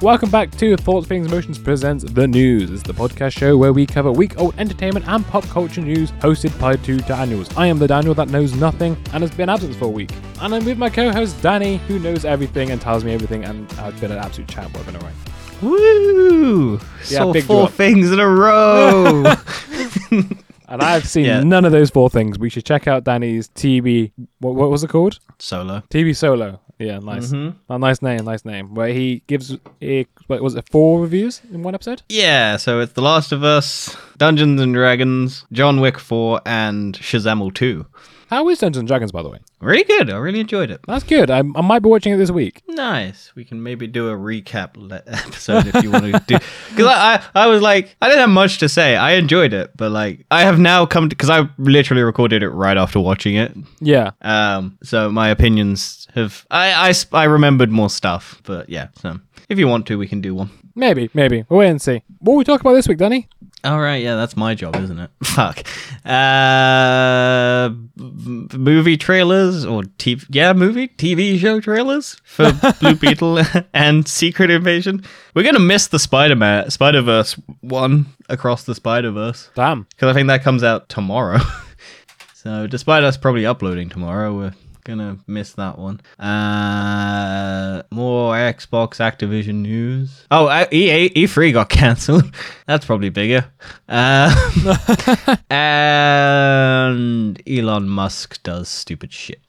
Welcome back to Thoughts, Feelings, Emotions presents The News. It's the podcast show where we cover week old entertainment and pop culture news hosted by two Daniels. I am the Daniel that knows nothing and has been absent for a week. And I'm with my co host Danny, who knows everything and tells me everything and has been an absolute champ. I've been alright. Woo! Yeah, Saw four things in a row. And I've seen Yeah. none of those four things. We should check out Danny's TV. What, what was it called? Solo. TV Solo. Yeah, nice. Mhm. A nice name, nice name. Where he gives, a, what was it, four reviews in one episode? Yeah, so it's The Last of Us, Dungeons and Dragons, John Wick 4, and Shazam 2. How is Dungeons and Dragons, by the way? Really good. I really enjoyed it. That's good. I, I might be watching it this week. Nice. We can maybe do a recap le- episode if you want to do. Because I, I, I was like, I didn't have much to say. I enjoyed it, but like, I have now come to because I literally recorded it right after watching it. Yeah. Um, so my opinions have I I I remembered more stuff, but yeah. So if you want to, we can do one. Maybe, maybe. We'll wait and see. What will we talk about this week, Danny? All right, yeah, that's my job, isn't it? Fuck. Uh, movie trailers or TV? Yeah, movie TV show trailers for Blue Beetle and Secret Invasion. We're gonna miss the Spider Man Spider Verse one across the Spider Verse Damn. because I think that comes out tomorrow. so despite us probably uploading tomorrow, we're gonna miss that one. Uh, more Xbox Activision news. Oh, uh, EA E3 got cancelled. That's probably bigger. Uh, and Elon Musk does stupid shit.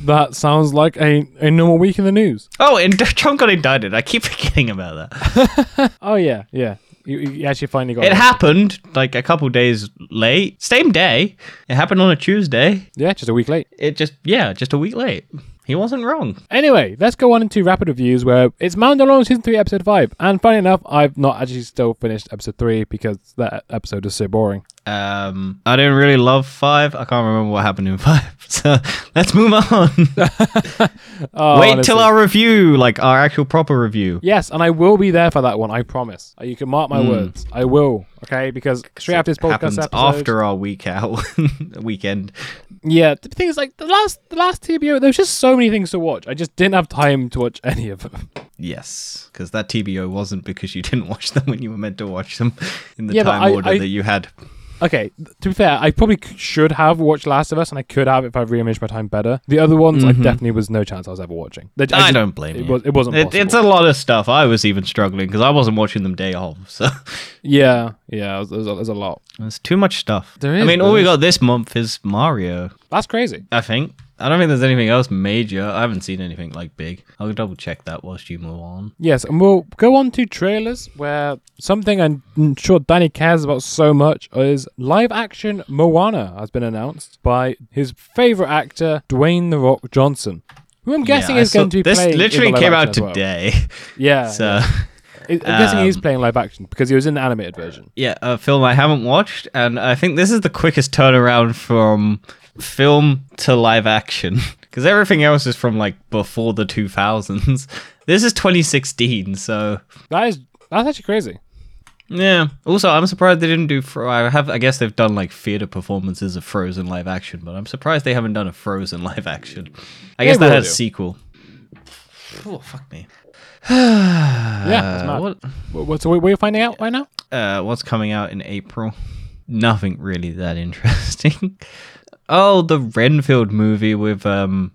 That sounds like a, a normal week in the news. Oh, and Trump got indicted. I keep forgetting about that. Oh, yeah, yeah. You, you actually finally got It happened like a couple days late. Same day. It happened on a Tuesday. Yeah, just a week late. It just yeah, just a week late. He wasn't wrong. Anyway, let's go on into rapid reviews where it's Mandalorian Season 3, Episode 5. And funny enough, I've not actually still finished Episode 3 because that episode is so boring. Um, I didn't really love five. I can't remember what happened in five. So let's move on. Oh, Wait honestly. till our review, like our actual proper review. Yes, and I will be there for that one, I promise. Uh, You can mark my words. I will, okay? Because straight after this podcast happens episode... after our week out weekend. Yeah, the thing is, like, the last the last TBO, there was just so many things to watch. I just didn't have time to watch any of them. Yes, because that TBO wasn't because you didn't watch them when you were meant to watch them in the Yeah, time I- order I- that you had. Okay, to be fair, I probably should have watched Last of Us, and I could have if I rearranged my time better. The other ones, I definitely was no chance I was ever watching. They- Mm-hmm. I, don't blame it you. Was, it wasn't It- it's a lot of stuff. I was even struggling because I wasn't watching them day of. So yeah, yeah, there's, there's, a, there's a lot. there's too much stuff. There I mean, there all we got this month is Mario. That's crazy. I think. I don't think there's anything else major. I haven't seen anything like big. I'll double check that whilst you move on. Yes, and we'll go on to trailers where something I'm sure Danny cares about so much is live action Moana has been announced by his favorite actor, Dwayne The Rock Johnson. Who I'm guessing Yeah, is saw- going to be This playing in the literally came out as well. today. Yeah, So I- I'm guessing he's um, playing live action because he was in the animated version. yeah, a film I haven't watched, and I think this is the quickest turnaround from film to live action because everything else is from like before the 2000s. This is 2016, so That is that's actually crazy. yeah. Also, I'm surprised they didn't do. Fro- I have. I guess they've done like theater performances of Frozen live action, but I'm surprised they haven't done a Frozen live action. I They guess that has do. sequel. Oh fuck me. Yeah. What, What, what, so we- we're finding out right now. uh, what's coming out in April? Nothing really that interesting. Oh, the Renfield movie with um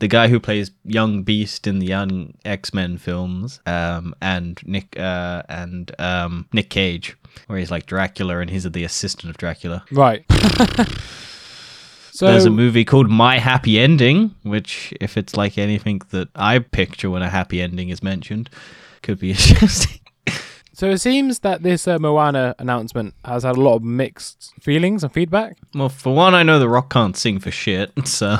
the guy who plays young Beast in the young X Men films, um, and Nick uh and um Nick Cage, where he's like Dracula and he's the assistant of Dracula. Right. so There's a movie called My Happy Ending, which, if it's like anything that I picture when a happy ending is mentioned, could be interesting. So it seems that this uh, Moana announcement has had a lot of mixed feelings and feedback. Well, for one, I know The Rock can't sing for shit, so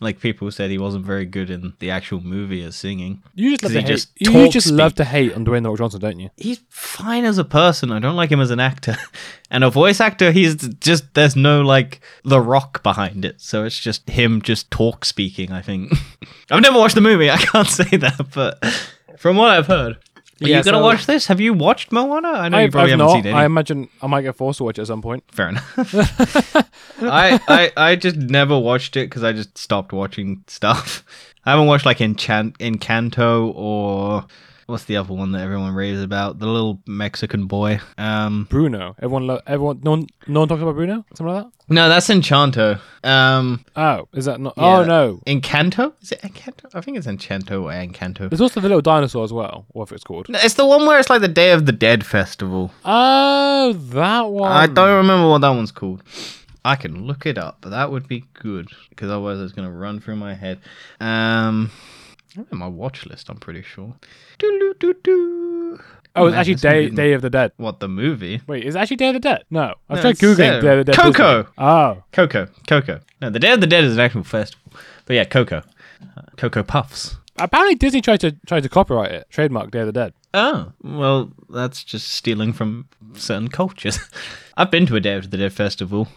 like people said he wasn't very good in the actual movie as singing. You just love to hate. just you just love to hate on Dwayne The Rock Johnson, don't you? He's fine as a person. I don't like him as an actor. And a voice actor, he's just there's no like The Rock behind it, so it's just him just talk speaking. I think I've never watched the movie. I can't say that, but from what I've heard. Are Yeah, you gonna so- watch this? Have you watched Moana? I know you I've, probably I've haven't not. seen any. I imagine I might get forced to watch it at some point. Fair enough. I, I I just never watched it because I just stopped watching stuff. I haven't watched like Enchant Encanto or what's the other one that everyone raves about? The little Mexican boy. Um, Bruno. Everyone, lo- everyone, no one, no one talks about Bruno. Something like that. no, that's Enchanto. Um, Oh, is that not? Yeah. Oh no. Encanto? Is it Encanto? I think it's Enchanto or Encanto. There's also the little dinosaur as well, whatever it's called. No, It's the one where it's like the Day of the Dead festival. Oh, that one. I don't remember what that one's called. I can look it up, but that would be good because otherwise it's gonna run through my head. Um, my watch list, I'm pretty sure. Doo-doo-doo-doo. Oh, it's Man, actually this movie Day Day of the Dead. What the movie? Wait, is it actually Day of the Dead? No, I've No, tried it's googling Sarah. Day of the Dead. Coco! Disney. Oh, Coco, Coco. No, the Day of the Dead is an actual festival, but yeah, Coco, uh, Cocoa Puffs. apparently Disney tried to tried to copyright it, trademark Day of the Dead. Oh, well, that's just stealing from certain cultures. I've been to a Day of the Dead festival.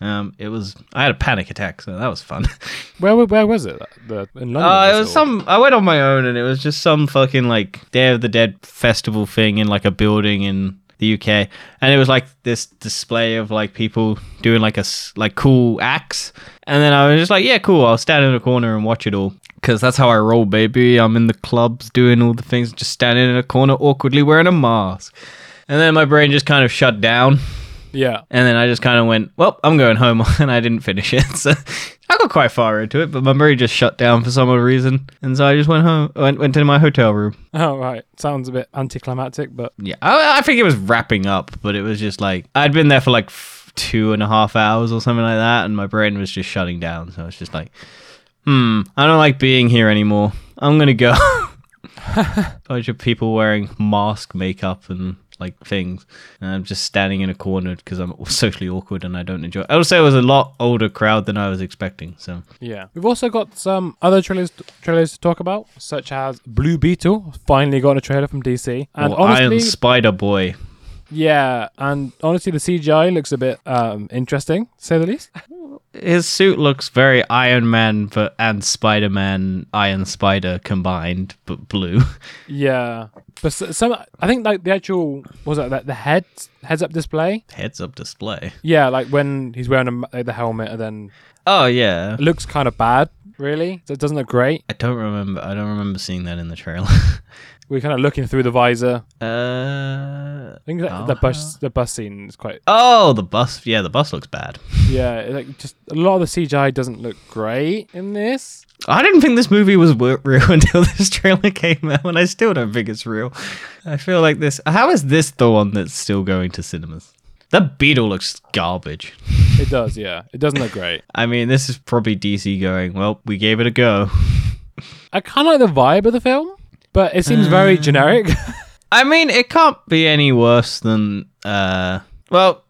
Um, it was I had a panic attack, so that was fun. Where where was it? The in London. Uh, it was some. I went on my own, and it was just some fucking like Day of the Dead festival thing in like a building in the UK, and it was like this display of like people doing like a s- like cool acts, and then I was just like, yeah, cool. I'll stand in a corner and watch it all. Cause that's how I roll, baby. I'm in the clubs doing all the things, just standing in a corner awkwardly wearing a mask. And then my brain just kind of shut down. Yeah. And then I just kind of went, well, I'm going home, and I didn't finish it. So I got quite far into it, but my brain just shut down for some odd reason, and so I just went home, went went to my hotel room. Oh right. Sounds a bit anticlimactic, but Yeah, I, I think it was wrapping up, but it was just like I'd been there for like f- two and a half hours or something like that, and my brain was just shutting down. So it's just like, hmm, I don't like being here anymore. I'm gonna go. Bunch of people wearing mask makeup and like things, and I'm just standing in a corner because I'm socially awkward and I don't enjoy. I would say it was a lot older crowd than I was expecting. So yeah. We've also got some other trailers trailers to talk about, such as Blue Beetle. Finally got a trailer from DC, and or honestly, Iron Spider Boy. Yeah, and honestly, the CGI looks a bit um interesting, to say the least. his suit looks very Iron Man but and Spider Man Iron Spider combined, but blue. Yeah, but some I think like the actual was it like the head heads up display. Heads up display. Yeah, like when he's wearing a, like, the helmet, and then Oh yeah. it looks kind of bad. Really, so it doesn't look great. I don't remember. I don't remember seeing that in the trailer. We're kind of looking through the visor. uh. I think that Oh. the bus the bus scene is quite Oh, the bus. Yeah, the bus looks bad. yeah. Like just a lot of the CGI doesn't look great in this. I didn't think this movie was real until this trailer came out, and I still don't think it's real. I feel like this. How is this the one that's still going to cinemas? That beetle looks garbage. It does, yeah. It doesn't look great. I mean, this is probably DC going, well, we gave it a go. I kind of like the vibe of the film, but it seems very generic. I mean, it can't be any worse than uh well,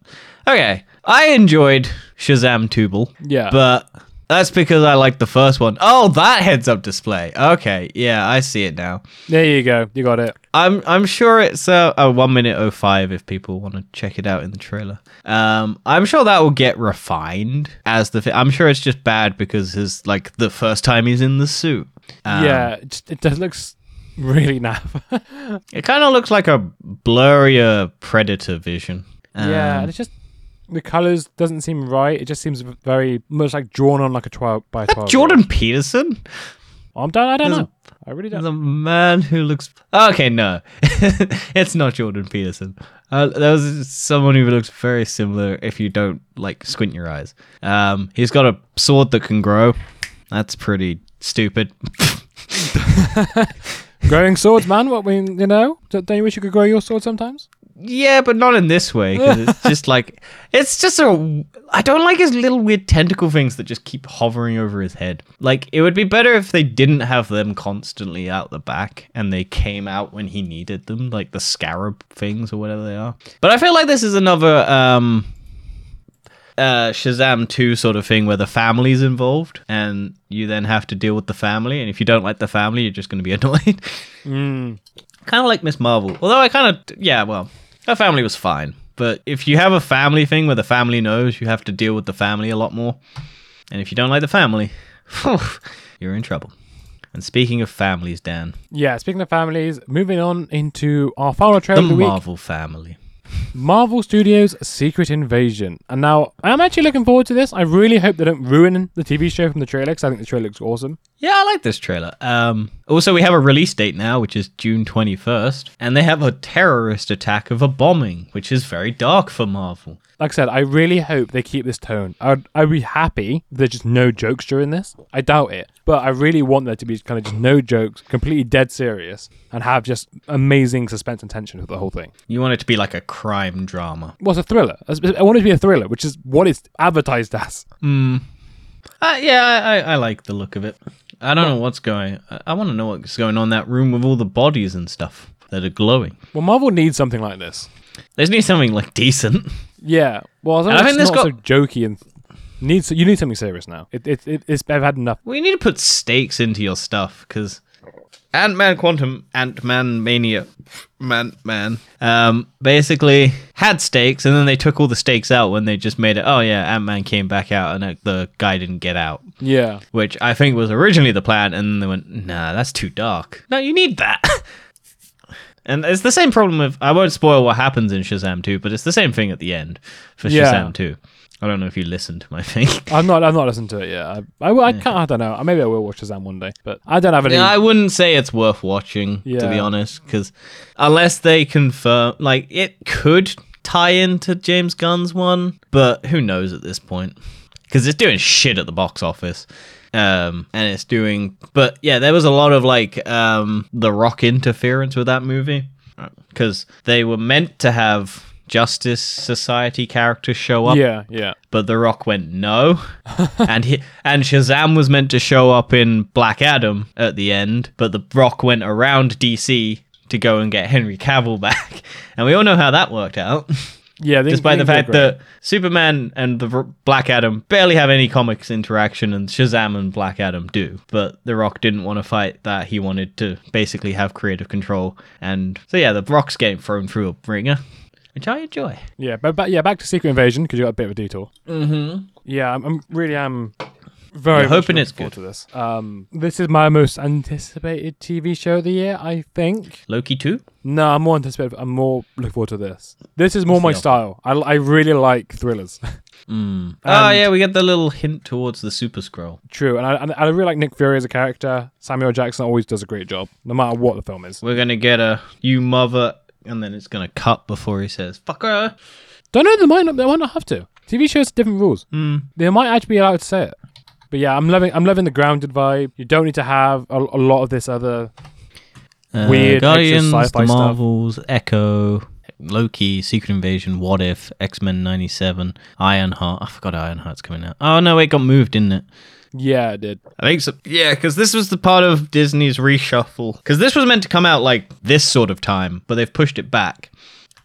okay. I enjoyed Shazam Tubal, yeah, but that's because I liked the first one. Oh, that heads up display. Okay, yeah, I see it now. there you go. You got it. I'm I'm sure it's uh, a one minute oh five if people want to check it out in the trailer. Um, I'm sure that will get refined as the. Fi- I'm sure it's just bad because it's like the first time he's in the suit. Um, yeah, it, just, it does looks really naff. it kind of looks like a blurrier Predator vision. yeah, Um, and it's just the colors doesn't seem right. It just seems very much like drawn on like a twelve by twelve. Jordan Peterson. I'm done. I don't There's know. I really don't. The man who looks okay, no, it's not Jordan Peterson. Uh, there was someone who looks very similar if you don't like squint your eyes. Um, he's got a sword that can grow. That's pretty stupid. Growing swords, man. What we, you know? Don't you wish you could grow your sword sometimes? yeah, but not in this way. 'cause it's just like it's just a. I don't like his little weird tentacle things that just keep hovering over his head. Like it would be better if they didn't have them constantly out the back and they came out when he needed them, like the scarab things or whatever they are. But I feel like this is another um uh Shazam 2 sort of thing where the family's involved and you then have to deal with the family and if you don't like the family you're just going to be annoyed. Mm. kind of like Miss Marvel. Although I kind of yeah, well, her family was fine. But if you have a family thing where the family knows, you have to deal with the family a lot more. And if you don't like the family, you're in trouble. And speaking of families, Dan, Yeah. Speaking of families, moving on into our final trailer the of the week. Marvel family. Marvel Studios' Secret Invasion. And now, I'm actually looking forward to this. I really hope they don't ruin the TV show from the trailer because I think the trailer looks awesome. Yeah, I like this trailer. Um, also, we have a release date now, which is June 21st, and they have a terrorist attack of a bombing, which is very dark for Marvel. Like I said, I really hope they keep this tone. I'd, I'd be happy there's just no jokes during this. I doubt it, but I really want there to be kind of just no jokes, completely dead serious, and have just amazing suspense and tension for the whole thing. You want it to be like a crime drama. What's a thriller? I want it to be a thriller, which is what it's advertised as. Uh, yeah, I, I, like the look of it. I don't know what's going. I, I want to know what's going on in that room with all the bodies and stuff that are glowing. Well, Marvel needs something like this. They just need something like decent. Yeah. Well, I I think think this not got- so jokey and needs. You need something serious now. It, it, it, it's. I've had enough. We need to put stakes into your stuff because Ant Man Quantum Ant Man Mania Man Man um basically had stakes and then they took all the stakes out when they just made it. Oh yeah, Ant Man came back out and uh, the guy didn't get out, Yeah. which I think was originally the plan. And they went, Nah, that's too dark. No, you need that. And it's the same problem with I won't spoil what happens in Shazam 2, but it's the same thing at the end for Yeah. Shazam 2. I don't know if you listened to my thing. I'm not. I'm not listened to it yet. I. I, I can't. I don't know. Maybe I will watch Shazam one day, but I don't have any. Yeah, I wouldn't say it's worth watching, yeah. to be honest, because unless they confirm, like, it could tie into James Gunn's one, but who knows at this point? Because it's doing shit at the box office. Um, and it's doing, but yeah, there was a lot of like um, the Rock interference with that movie because they were meant to have Justice Society characters show up, yeah. Yeah. but The Rock went no, and he and Shazam was meant to show up in Black Adam at the end, but The Rock went around DC to go and get Henry Cavill back, and we all know how that worked out. Yeah. they- Despite the fact that Superman and the Black Adam barely have any comics interaction, and Shazam and Black Adam do. But The Rock didn't want to fight that; he wanted to basically have creative control, and so yeah, The Rock's getting thrown through a ringer, which I enjoy. Yeah, but, but yeah, back to Secret Invasion because you got a bit of a detour. Mm-hmm. Yeah, I'm, I'm really am very hoping it's forward good. to this. Um, this is my most anticipated TV show of the year. I think. Loki too. No, I'm more anticipated. I'm more looking forward to this. This is more What's my style. I, I really like thrillers. Mm. oh yeah, we get the little hint towards the Super Skrull. True, and I, and I really like Nick Fury as a character. Samuel Jackson always does a great job, no matter what the film is. We're gonna get a you mother, and then it's gonna cut before he says "fucker." Don't know. They might not. They might not have to. TV shows have different rules. Mm. They might actually be allowed to say it. But yeah, I'm loving. I'm loving the grounded vibe. You don't need to have a, a lot of this other. Weird, extra Guardians, sci-fi the stuff. Marvels, Echo, Loki, Secret Invasion, What If, X Men '97, Ironheart. I forgot Ironheart's coming out. Oh no, it got moved, didn't it? Yeah, it did. I think so. Yeah, because this was the part of Disney's reshuffle. Because this was meant to come out like this sort of time, but they've pushed it back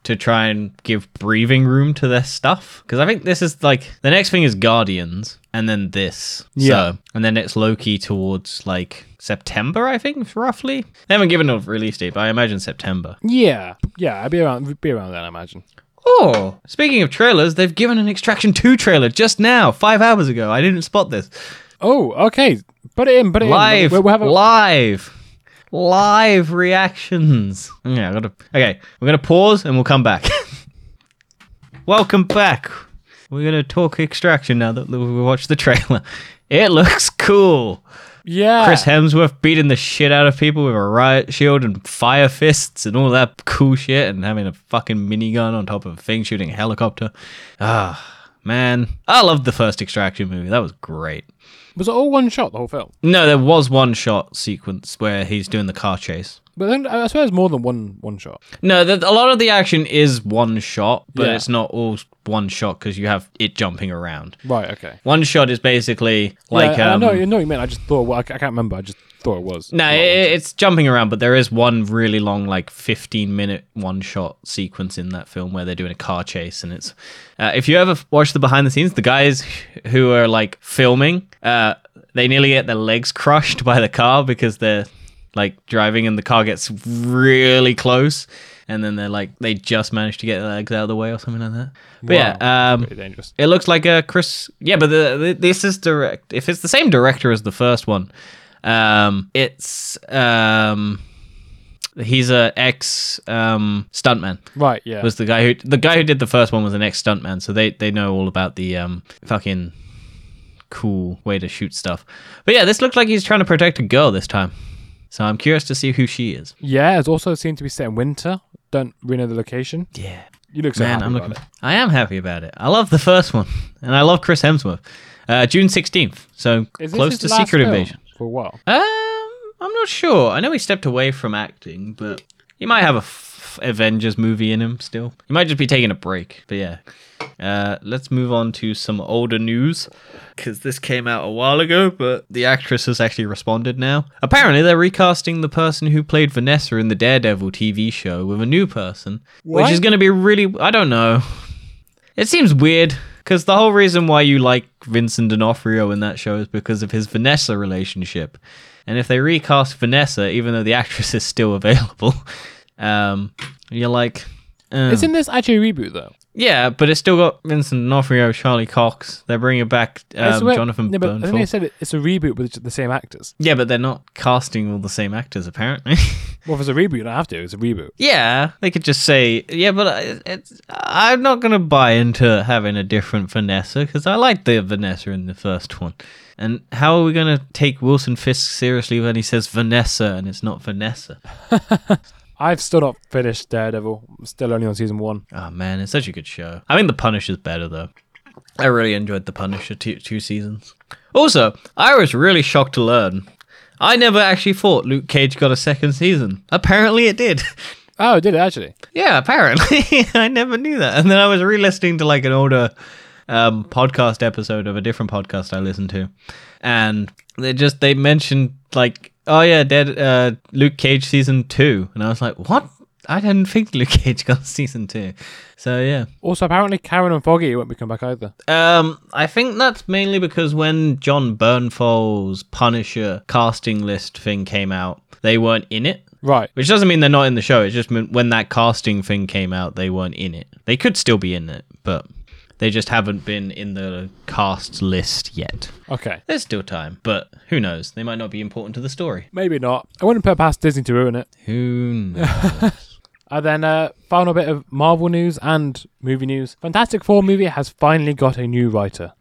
to try and give breathing room to their stuff. Because I think this is like the next thing is Guardians, and then this. Yeah. So, and then it's Loki towards like September, I think, roughly. They haven't given a release date, but I imagine September. Yeah, yeah. I'd be around. Be around then, I imagine. Oh, speaking of trailers, they've given an Extraction 2 trailer just now, five hours ago. I didn't spot this. Oh, okay. Put it in. Put it live, in. We'll, we'll have a, live, live reactions. Yeah, I gotta. Okay, we're gonna pause and we'll come back. Welcome back. We're gonna talk extraction now that we watched the trailer. It looks cool. yeah. Chris Hemsworth beating the shit out of people with a riot shield and fire fists and all that cool shit, and having a fucking minigun on top of a thing shooting a helicopter. Ah, man, I loved the first extraction movie. That was great. Was it all one shot the whole film? No, there was one shot sequence where he's doing the car chase. But then I swear it's more than one one shot. No, the, a lot of the action is one shot, but Yeah. it's not all one shot because you have it jumping around. Right. Okay. One shot is basically like yeah, um, I know. I know what you meant. I just thought. Well, I, ca- I can't remember. I just thought it was. no, it, it's jumping around, but there is one really long, like fifteen minute one shot sequence in that film where they're doing a car chase, and it's uh, if you ever watch the behind the scenes, the guys who are like filming, uh, they nearly get their legs crushed by the car because they're like driving and the car gets really close and then they're like they just managed to get their legs out of the way or something like that but Wow. yeah um dangerous. it looks like a chris yeah but the, the, this is direct if it's the same director as the first one um it's um he's a ex um stuntman Right. Yeah. was the guy who the guy who did the first one was an ex stuntman so they they know all about the um fucking cool way to shoot stuff. But yeah, this looks like he's trying to protect a girl this time. So I'm curious to see who she is. Yeah, it's also seemed to be set in winter. Don't we know the location. Yeah. You look so Man, happy I'm about looking. it. I am happy about it. I love the first one, and I love Chris Hemsworth. Uh, June 16th, so Is close to Secret Invasion. for a while? Um, I'm not sure. I know he stepped away from acting, but he might have a f- Avengers movie in him still. He might just be taking a break. But yeah, uh, let's move on to some older news because this came out a while ago, but the actress has actually responded now. Apparently, they're recasting the person who played Vanessa in the Daredevil TV show with a new person, which is going to be really. I don't know. It seems weird because the whole reason why you like Vincent D'Onofrio in that show is because of his Vanessa relationship. And if they recast Vanessa, even though the actress is still available, um, you're like, uh, Isn't this actually a reboot though? yeah, but it's still got Vincent D'Onofrio, Charlie Cox. They're bringing back It's um, where- Jonathan no, but I think they said it, it's a reboot with the same actors. Yeah, but they're not casting all the same actors apparently. Well, if it's a reboot, you don't have to. It's a reboot. Yeah, they could just say, yeah, but I- it's, I'm not going to buy into having a different Vanessa because I like the Vanessa in the first one. And how are we going to take Wilson Fisk seriously when he says Vanessa and it's not Vanessa? I've still not finished Daredevil. I'm still only on season one. Oh man, it's such a good show. I think The Punisher's better though. I really enjoyed The Punisher two, two seasons. Also, I was really shocked to learn. I never actually thought Luke Cage got a second season. Apparently it did. Oh, did it actually? Yeah, apparently. I never knew that. And then I was re listening to like an older um, podcast episode of a different podcast I listened to. And they just they mentioned like, oh yeah, dead uh Luke Cage season two. And I was like, What? I didn't think Luke Cage got season two. So yeah. Also, apparently Karen and Foggy won't be coming back either. Um, I think that's mainly because when Jon Bernthal's Punisher casting list thing came out, they weren't in it. Right. Which doesn't mean they're not in the show. It just meant when that casting thing came out, they weren't in it. They could still be in it, but they just haven't been in the cast list yet. Okay. There's still time, but who knows? They might not be important to the story. Maybe not. I wouldn't put past Disney to ruin it. Who knows? And then, uh, final bit of Marvel news and movie news. Fantastic Four movie has finally got a new writer.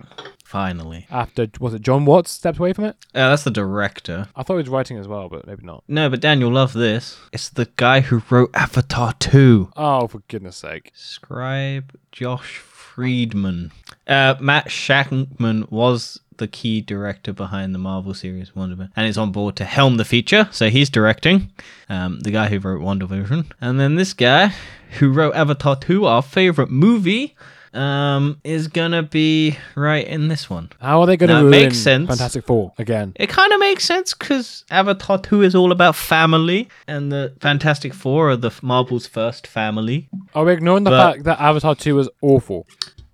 Finally. After, was it Jon Watts stepped away from it? Uh, that's the director. I thought he was writing as well, but maybe not. No, but Dan, you'll love this. It's the guy who wrote Avatar 2. Oh, for goodness sake. Scribe Josh Friedman. Uh, Matt Shakman was the key director behind the Marvel series Wonder Woman, and is on board to helm the feature. So he's directing. Um, the guy who wrote WandaVision, and then this guy who wrote Avatar 2, our favorite movie, um, is gonna be right in this one. How are they to Now, ruin sense. Fantastic Four again? It kind of makes sense because Avatar 2 is all about family, and the Fantastic Four are the Marvel's first family. Are we ignoring the But- fact that Avatar 2 was awful?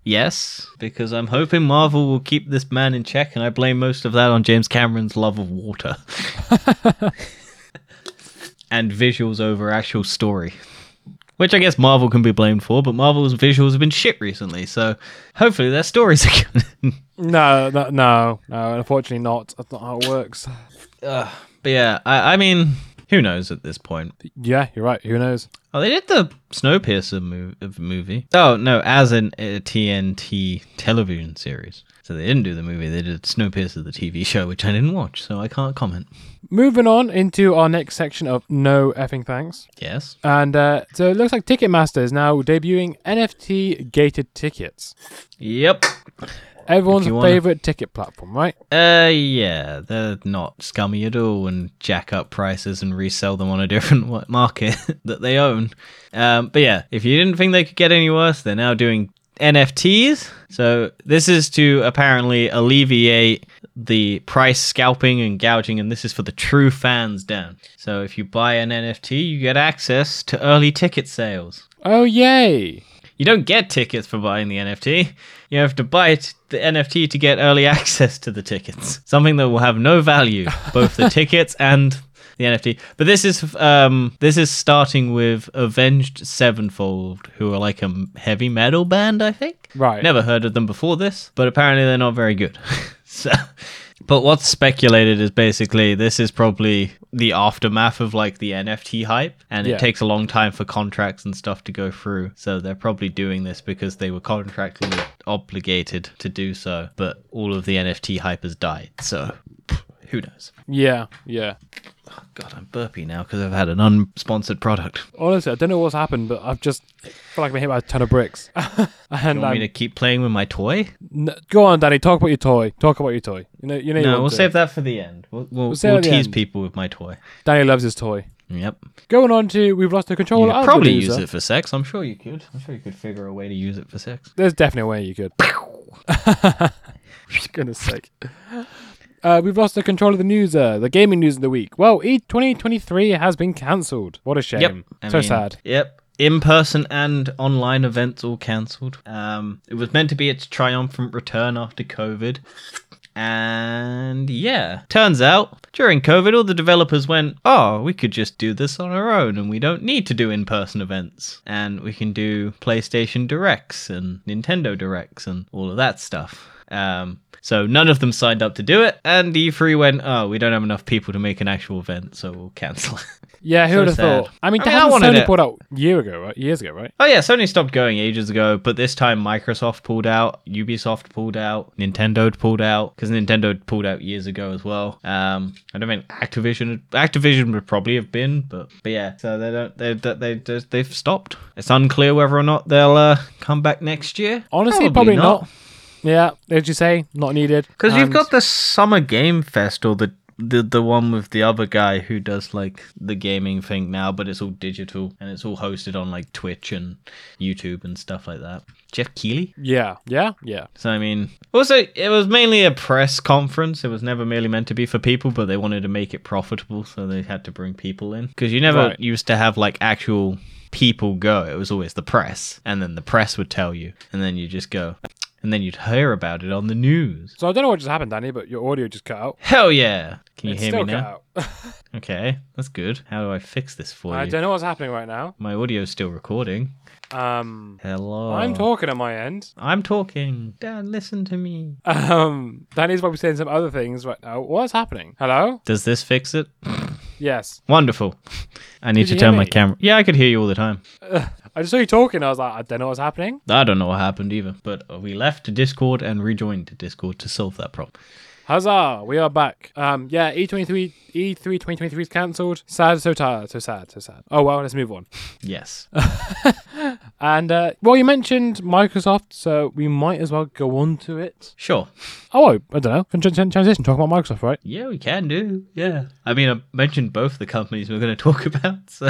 Yes, because I'm hoping Marvel will keep this man in check, and I blame most of that on James Cameron's love of water and visuals over actual story. Which I guess Marvel can be blamed for, but Marvel's visuals have been shit recently, so hopefully their stories are good. No, no, no, no. Unfortunately, not. That's not how it works. Ugh. but yeah, I, I mean, who knows at this point? Yeah, you're right. Who knows? Oh, they did the Snowpiercer mov- movie. Oh no, as an uh, a TNT television series. So they didn't do the movie. They did Snowpiercer, the TV show, which I didn't watch, so I can't comment. Moving on into our next section of no effing thanks. Yes. And uh, so it looks like Ticketmaster is now debuting NFT gated tickets. Yep. Everyone's wanna- favorite ticket platform, right? Uh, yeah, they're not scummy at all and jack up prices and resell them on a different market that they own. Um, but yeah, if you didn't think they could get any worse, they're now doing NFTs. So this is to apparently alleviate the price scalping and gouging, and this is for the true fans, Dan. So if you buy an NFT, you get access to early ticket sales. Oh, yay! You don't get tickets for buying the NFT. You have to buy it, the NFT to get early access to the tickets. Something that will have no value, both the tickets and the NFT. But this is um this is starting with Avenged Sevenfold, who are like a heavy metal band, I think. Right. Never heard of them before this, but apparently they're not very good. so But what's speculated is basically this is probably the aftermath of like the NFT hype, and Yeah. it takes a long time for contracts and stuff to go through. So they're probably doing this because they were contractually obligated to do so, but all of the NFT hype has died. So who knows? Yeah, yeah. God, I'm burpy now because I've had an unsponsored product. Honestly, I don't know what's happened, but I've just feel like I've been hit by a ton of bricks. and You want me um, to keep playing with my toy? n- go on, Danny. Talk about your toy. Talk about your toy. You know, you know. No, want we'll to. save that for the end. We'll, we'll, We'll we'll tease people with my toy. Danny loves his toy. Yep. Going on to, we've lost the You controller. could probably use it for sex. I'm sure you could. I'm sure you could figure a way to use it for sex. There's definitely a way you could. For goodness sake. Uh, we've lost the control of the news, uh, the gaming news of the week. Well, E E2023 has been cancelled. What a shame. I so mean, sad. Yep. In person and online events all cancelled. Um, it was meant to be its triumphant return after COVID. And yeah, turns out during COVID, all the developers went, oh, we could just do this on our own and we don't need to do in person events. And we can do PlayStation Directs and Nintendo Directs and all of that stuff. Um, so none of them signed up to do it, and E3 went, oh, we don't have enough people to make an actual event, so we'll cancel it. Yeah, who so would have sad. thought? I mean, I mean, I Sony it. put out year ago, right? Years ago, right? Oh yeah, Sony stopped going ages ago, but this time Microsoft pulled out, Ubisoft pulled out, Nintendo pulled out because Nintendo pulled out years ago as well. Um, I don't think Activision Activision would probably have been, but but yeah, so they don't they they, they they've stopped. It's unclear whether or not they'll uh, come back next year. Honestly, probably, not. Yeah, as you say, not needed. Because you've got the Summer Game Fest or the the the one with the other guy who does like the gaming thing now, but it's all digital and it's all hosted on like Twitch and YouTube and stuff like that. Geoff Keighley. Yeah, yeah, yeah. So I mean, also it was mainly a press conference. It was never merely meant to be for people, but they wanted to make it profitable, so they had to bring people in. Because you never Right. used to have like actual people go. It was always the press, and then the press would tell you, and then you just go, and then you'd hear about it on the news. So I don't know what just happened, Danny, but your audio just cut out. Hell yeah! Can you it's hear still me now? cut out. Okay, that's good. How do I fix this for you? I you? don't know what's happening right now. My audio's still recording. Um, Hello. I'm talking on my end. I'm talking. Dad, listen to me. Um, Danny's probably saying some other things right now. What's happening? Hello? Does this fix it? Yes. Wonderful. I need Did to you turn my me? camera. Yeah, I could hear you all the time. I just saw you talking. I was like, I don't know what's happening. I don't know what happened either, but we left Discord and rejoined Discord to solve that problem. Huzzah! We are back. Um, yeah, E23, E3 2023 is cancelled. Sad, so tired, so sad, so sad. Oh well, let's move on. Yes. And uh, well, you mentioned Microsoft, so we might as well go on to it. Sure. Oh, I don't know. Can tran- tran- transition. Talk about Microsoft, right? Yeah, we can do. Yeah. I mean, I mentioned both the companies we're going to talk about, so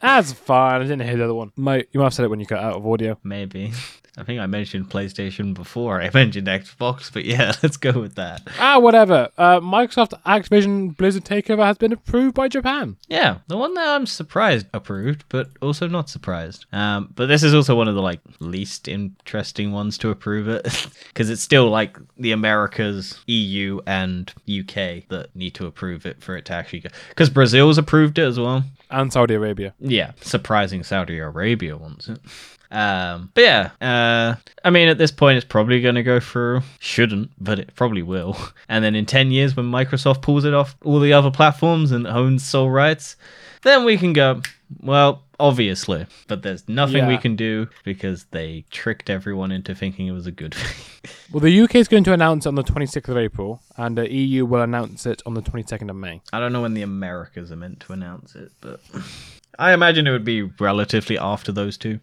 That's fine. I didn't hear the other one. Mate, you might have said it when you got out of audio. maybe. I think I mentioned PlayStation before I mentioned Xbox, but yeah, let's go with that. Ah, whatever. Uh, Microsoft Activision Blizzard takeover has been approved by Japan. Yeah, the one that I'm surprised approved, but also not surprised. Um, but this is also one of the like least interesting ones to approve it because it's still like the Americas, EU, and UK that need to approve it for it to actually go. Because Brazil's approved it as well. And Saudi Arabia. Yeah, surprising Saudi Arabia wants it. Um, but yeah, uh, I mean, at this point, it's probably going to go through. Shouldn't, but it probably will. And then in 10 years, when Microsoft pulls it off all the other platforms and owns sole rights, then we can go, well, obviously. But there's nothing we can do because they tricked everyone into thinking it was a good thing. Well, the UK is going to announce it on the 26th of April, and the EU will announce it on the 22nd of May. I don't know when the Americas are meant to announce it, but I imagine it would be relatively after those two.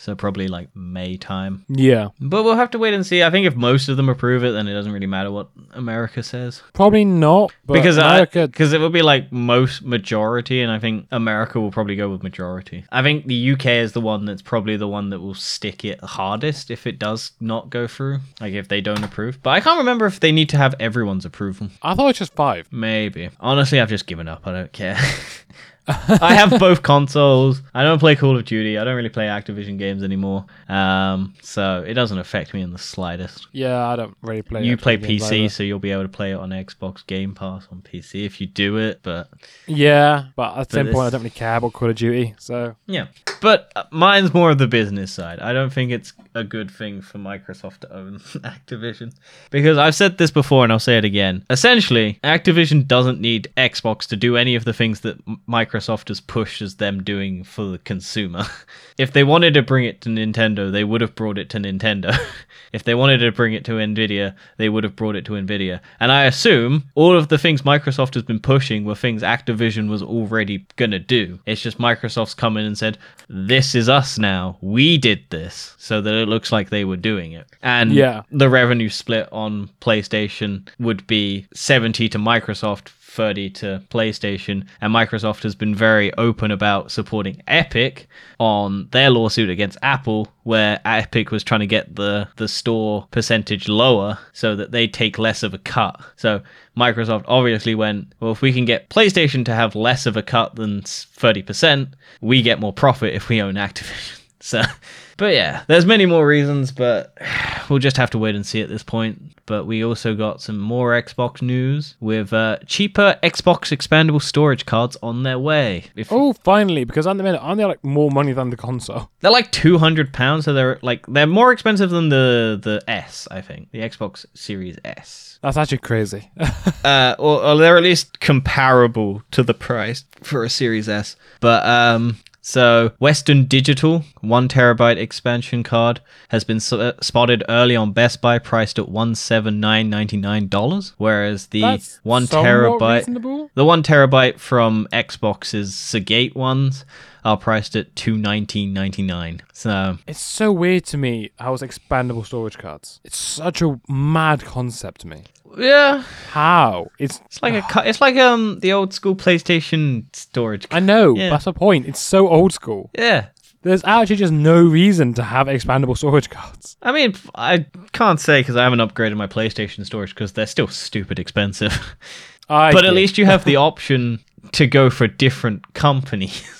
So probably like May time. Yeah, But we'll have to wait and see. I think if most of them approve it, then it doesn't really matter what America says. probably not. Because America, because it will be like most majority, and I think America will probably go with majority. I think the UK is the one that's probably the one that will stick it hardest if it does not go through, like if they don't approve. But I can't remember if they need to have everyone's approval. I thought it was just five. Maybe. Honestly, I've just given up. I don't care. I have both consoles. I don't play Call of Duty. I don't really play Activision games anymore. Um, so it doesn't affect me in the slightest. Yeah, I don't really play. you play PC, so you'll be able to play it on Xbox Game Pass on PC if you do it. But Yeah, but at the same this- point, I don't really care about Call of Duty. So yeah, but mine's more of the business side. I don't think it's a good thing for Microsoft to own Activision because I've said this before and I'll say it again. Essentially, Activision doesn't need Xbox to do any of the things that M- Microsoft has pushed as them doing for the consumer. if they wanted to bring it to Nintendo, they would have brought it to Nintendo. if they wanted to bring it to Nvidia, they would have brought it to Nvidia. And I assume all of the things Microsoft has been pushing were things Activision was already going to do. It's just Microsoft's come in and said, "This is us now. We did this." So that it looks like they were doing it. And Yeah. the revenue split on PlayStation would be 70 to Microsoft, 30 to PlayStation, and Microsoft has been very open about supporting Epic on their lawsuit against Apple, where Epic was trying to get the, the store percentage lower so that they take less of a cut. So Microsoft obviously went, well, if we can get PlayStation to have less of a cut than 30%, we get more profit if we own Activision. So, but yeah, there's many more reasons, but we'll just have to wait and see at this point. But we also got some more Xbox news with uh, cheaper Xbox expandable storage cards on their way. If oh, finally, because at the minute, aren't they like more money than the console? they're like two hundred pounds, so they're like they're more expensive than the the S, I think, the Xbox Series S. That's actually crazy. uh, or, or they're at least comparable to the price for a Series S. But um, so Western Digital one terabyte expansion card has been s- uh, spotted early on Best Buy, priced at one seven nine ninety nine dollars, whereas the That's one terabyte. reasonable. The one terabyte from Xbox's Seagate ones are priced at two nineteen ninety nine. So It's so weird to me how it's expandable storage cards. It's such a mad concept to me. yeah, How? It's it's like a it's like um the old school PlayStation storage. I know, Yeah. that's the point. It's so old school. yeah, There's actually just no reason to have expandable storage cards. I mean, I can't say because I haven't upgraded my PlayStation storage because they're still stupid expensive. I but at least you have the option to go for different companies.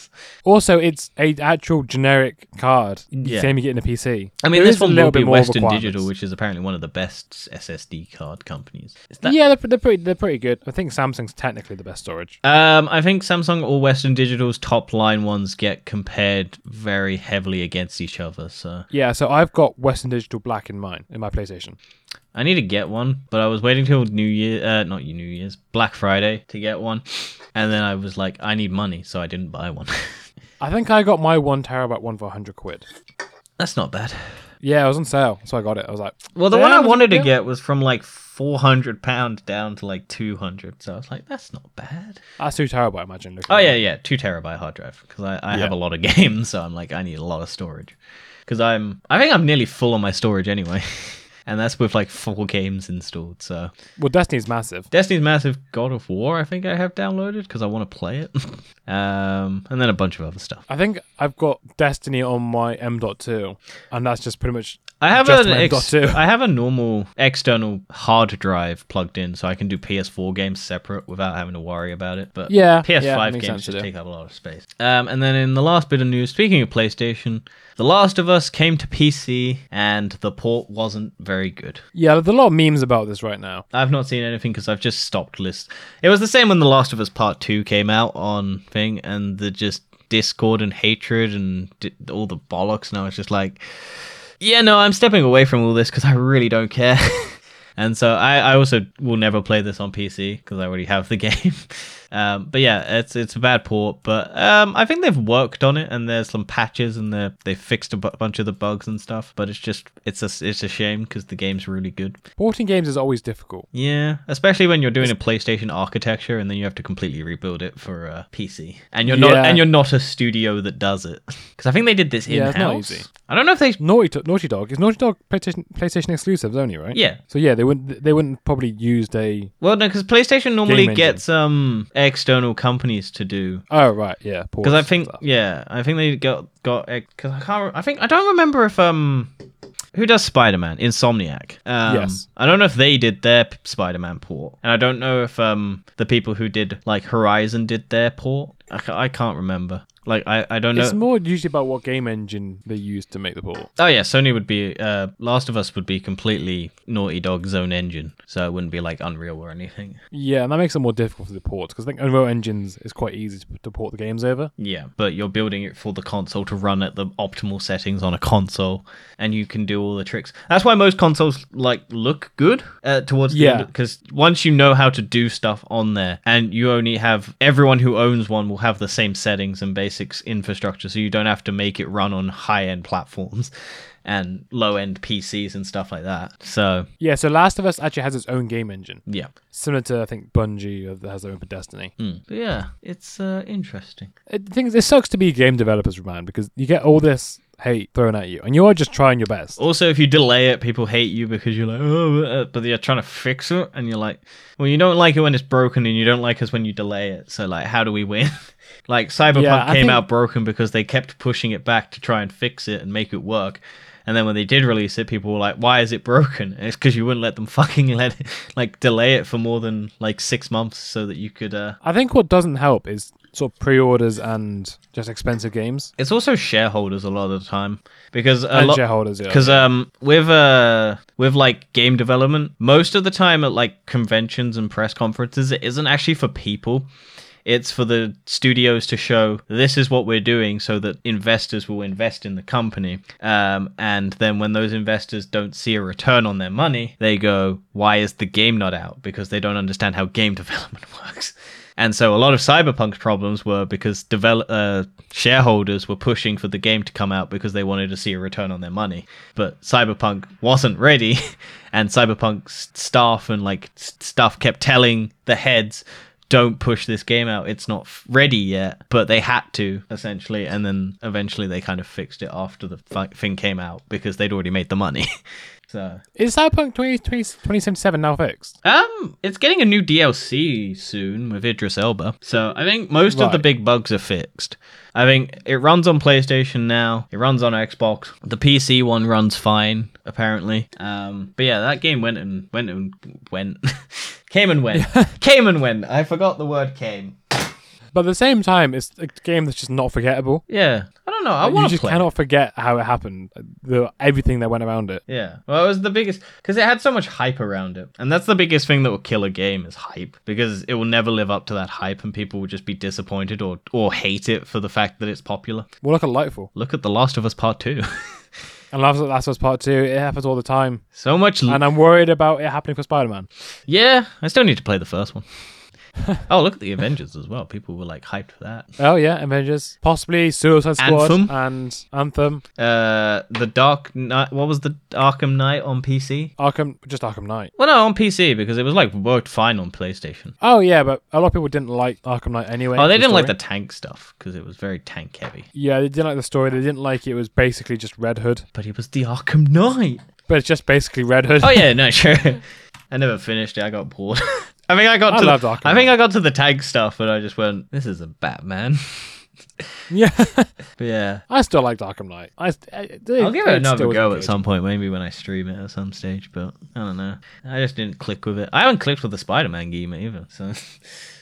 Also, it's a actual generic card. Yeah. Same you get in a PC. I mean, There this is a one little will be bit more Western. Digital, which is apparently one of the best SSD card companies. Is that? yeah, they're, they're pretty. They're pretty good. I think Samsung's technically the best storage. Um, I think Samsung or Western Digital's top line ones get compared very heavily against each other. So Yeah, so I've got Western Digital Black in mine in my PlayStation. I need to get one, but I was waiting till New Year, uh, not New Year's, Black Friday to get one, and then I was like, I need money, so I didn't buy one. I think I got my one terabyte one for hundred quid. That's not bad. Yeah, it was on sale, so I got it. I was like, Well, the one I wanted to get was from like four hundred pounds down to like two hundred. So I was like, that's not bad. that's two terabyte. Imagine. Oh yeah, yeah, two terabyte hard drive because I, I Yeah. have a lot of games, so I'm like, I need a lot of storage because I'm I think I'm nearly full on my storage anyway, and that's with like four games installed. So Well, Destiny's massive. Destiny's massive God of War, I think I have downloaded because I want to play it, um, and then a bunch of other stuff. I think I've got Destiny on my M.2, and that's just pretty much. I have an ex- I have a normal external hard drive plugged in, so I can do PS4 games separate without having to worry about it. But Yeah, PS5 yeah, games just take up a lot of space. Um, and then in the last bit of news, speaking of PlayStation, The Last of Us came to PC, and the port wasn't very good. Yeah, there's a lot of memes about this right now. I've not seen anything because I've just stopped list. It was the same when The Last of Us Part Two came out on thing, and the just discord and hatred and di- all the bollocks. And I was just like, yeah, no, I'm stepping away from all this because I really don't care. and so I, I also will never play this on PC because I already have the game. Um, but yeah, it's it's a bad port, but um, I think they've worked on it, and there's some patches, and they they fixed a bu- bunch of the bugs and stuff. But it's just it's a it's a shame because the game's really good. Porting games is always difficult. Yeah, especially when you're doing a PlayStation architecture and then you have to completely rebuild it for a PC, and you're not Yeah. and you're not a studio that does it. Because I think they did this in Yeah, house. it's not easy. I don't know if they. Naughty, Naughty Dog is Naughty Dog PlayStation, PlayStation exclusives only, right? Yeah, So yeah, they wouldn't they wouldn't probably used a. well, no, because PlayStation normally gets um external companies to do. Oh right, yeah. Because I think yeah, I think they got got because I can't. I think I don't remember if um who does Spider-Man? Insomniac. Um, Yes. I don't know if they did their p- Spider-Man port, and I don't know if um the people who did like Horizon did their port. I, I can't remember. Like I, I don't know. It's more usually about what game engine they use to make the port. Oh yeah, Sony would be uh Last of Us would be completely Naughty Dog's own engine, so it wouldn't be like Unreal or anything. Yeah, and that makes it more difficult for the ports because I think Unreal Engines is quite easy to, to port the games over. Yeah, but you're building it for the console to run at the optimal settings on a console, and you can do all the tricks. That's why most consoles like look good uh, towards the Yeah. end, because once you know how to do stuff on there, and you only have everyone who owns one will have the same settings and basics infrastructure, so you don't have to make it run on high end platforms and low end PCs and stuff like that. So Yeah, so Last of Us actually has its own game engine, yeah, similar to I think Bungie that has their own for Destiny. Mm. But yeah, it's uh, interesting. It, the thing is, it sucks to be game developers, man, because you get all this hate thrown at you, and you are just trying your best. Also, if you delay it, people hate you because you're like, oh, uh," but you're trying to fix it, and you're like, well, you don't like it when it's broken, and you don't like us when you delay it. So, like, how do we win? like, Cyberpunk Yeah, came think- out broken because they kept pushing it back to try and fix it and make it work. And then when they did release it, people were like, "Why is it broken?" And it's because you wouldn't let them fucking let it, like delay it for more than like six months so that you could. uh I think what doesn't help is sort of pre-orders and just expensive games. It's also shareholders a lot of the time because a and lot shareholders. Yeah, because um with uh with like game development most of the time at like conventions and press conferences it isn't actually for people. It's for the studios to show this is what we're doing so that investors will invest in the company. Um, and then when those investors don't see a return on their money they go why is the game not out? Because they don't understand how game development works and so a lot of Cyberpunk's problems were because develop uh, shareholders were pushing for the game to come out because they wanted to see a return on their money. But Cyberpunk wasn't ready, and Cyberpunk's staff and like stuff kept telling the heads, "Don't push this game out. It's not ready yet." But they had to essentially, and then eventually they kind of fixed it after the thing came out because they'd already made the money. so is Cyberpunk 20, 20, 2077 now fixed? um, it's getting a new DLC soon with Idris Elba. So I think most of the big bugs are fixed. I think it runs on PlayStation now. It runs on Xbox. The PC one runs fine, apparently. Um, but yeah, that game went and went and went, came and went, came and went. I forgot the word came. But at the same time, it's a game that's just not forgettable. Yeah, I don't know. I Like, you want to just play. cannot forget how it happened, the everything that went around it. Yeah. Well, it was the biggest because it had so much hype around it, and that's the biggest thing that will kill a game is hype because it will never live up to that hype, and people will just be disappointed or or hate it for the fact that it's popular. Well, look at Lightfall Look at The Last of Us Part Two. and Last Last of Us Part Two. It happens all the time, so much. L- and I'm worried about it happening for Spider-Man. yeah, I still need to play the first one. oh, look at the Avengers as well. People were like hyped for that. Oh yeah, Avengers, possibly Suicide Squad Anthem? and Anthem, Uh, the Dark Knight. What was the Arkham Knight on PC? Arkham, just Arkham Knight. Well, no, on PC because it was like worked fine on PlayStation. Oh yeah, but a lot of people didn't like Arkham Knight anyway. Oh, they didn't like the tank stuff because it was very tank heavy. Yeah, they didn't like the story. They didn't like it. It was basically just Red Hood, But it was the Arkham Knight. but it's just basically Red Hood. Oh yeah, no, sure. I never finished it. I got bored. I think I got I to. loved The, Arkham I think I got to the tank stuff, and I just went, "This is a Batman." yeah. yeah, I still liked Arkham Knight. I, I I'll give it another go at some point, maybe when I stream it at some stage. But I don't know. I just didn't click with it. I haven't clicked with the Spider-Man game either. So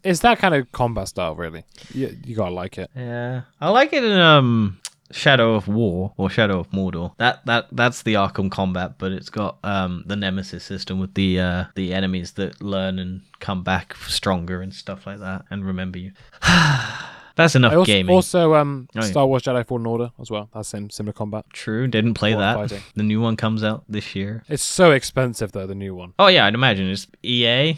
It's that kind of combat style, really. You, you gotta like it. yeah, I like it in um. Shadow of War or Shadow of Mordor. That that that's the Arkham combat, but it's got um the Nemesis system with the uh the enemies that learn and come back stronger and stuff like that and remember you. that's enough I also, gaming. also um, Oh, yeah. Star Wars Jedi Fallen Order as well. That's same similar combat. True, didn't play Or that. fighting. The new one comes out this year. It's so expensive though. The new one. Oh yeah, I'd imagine it's EA.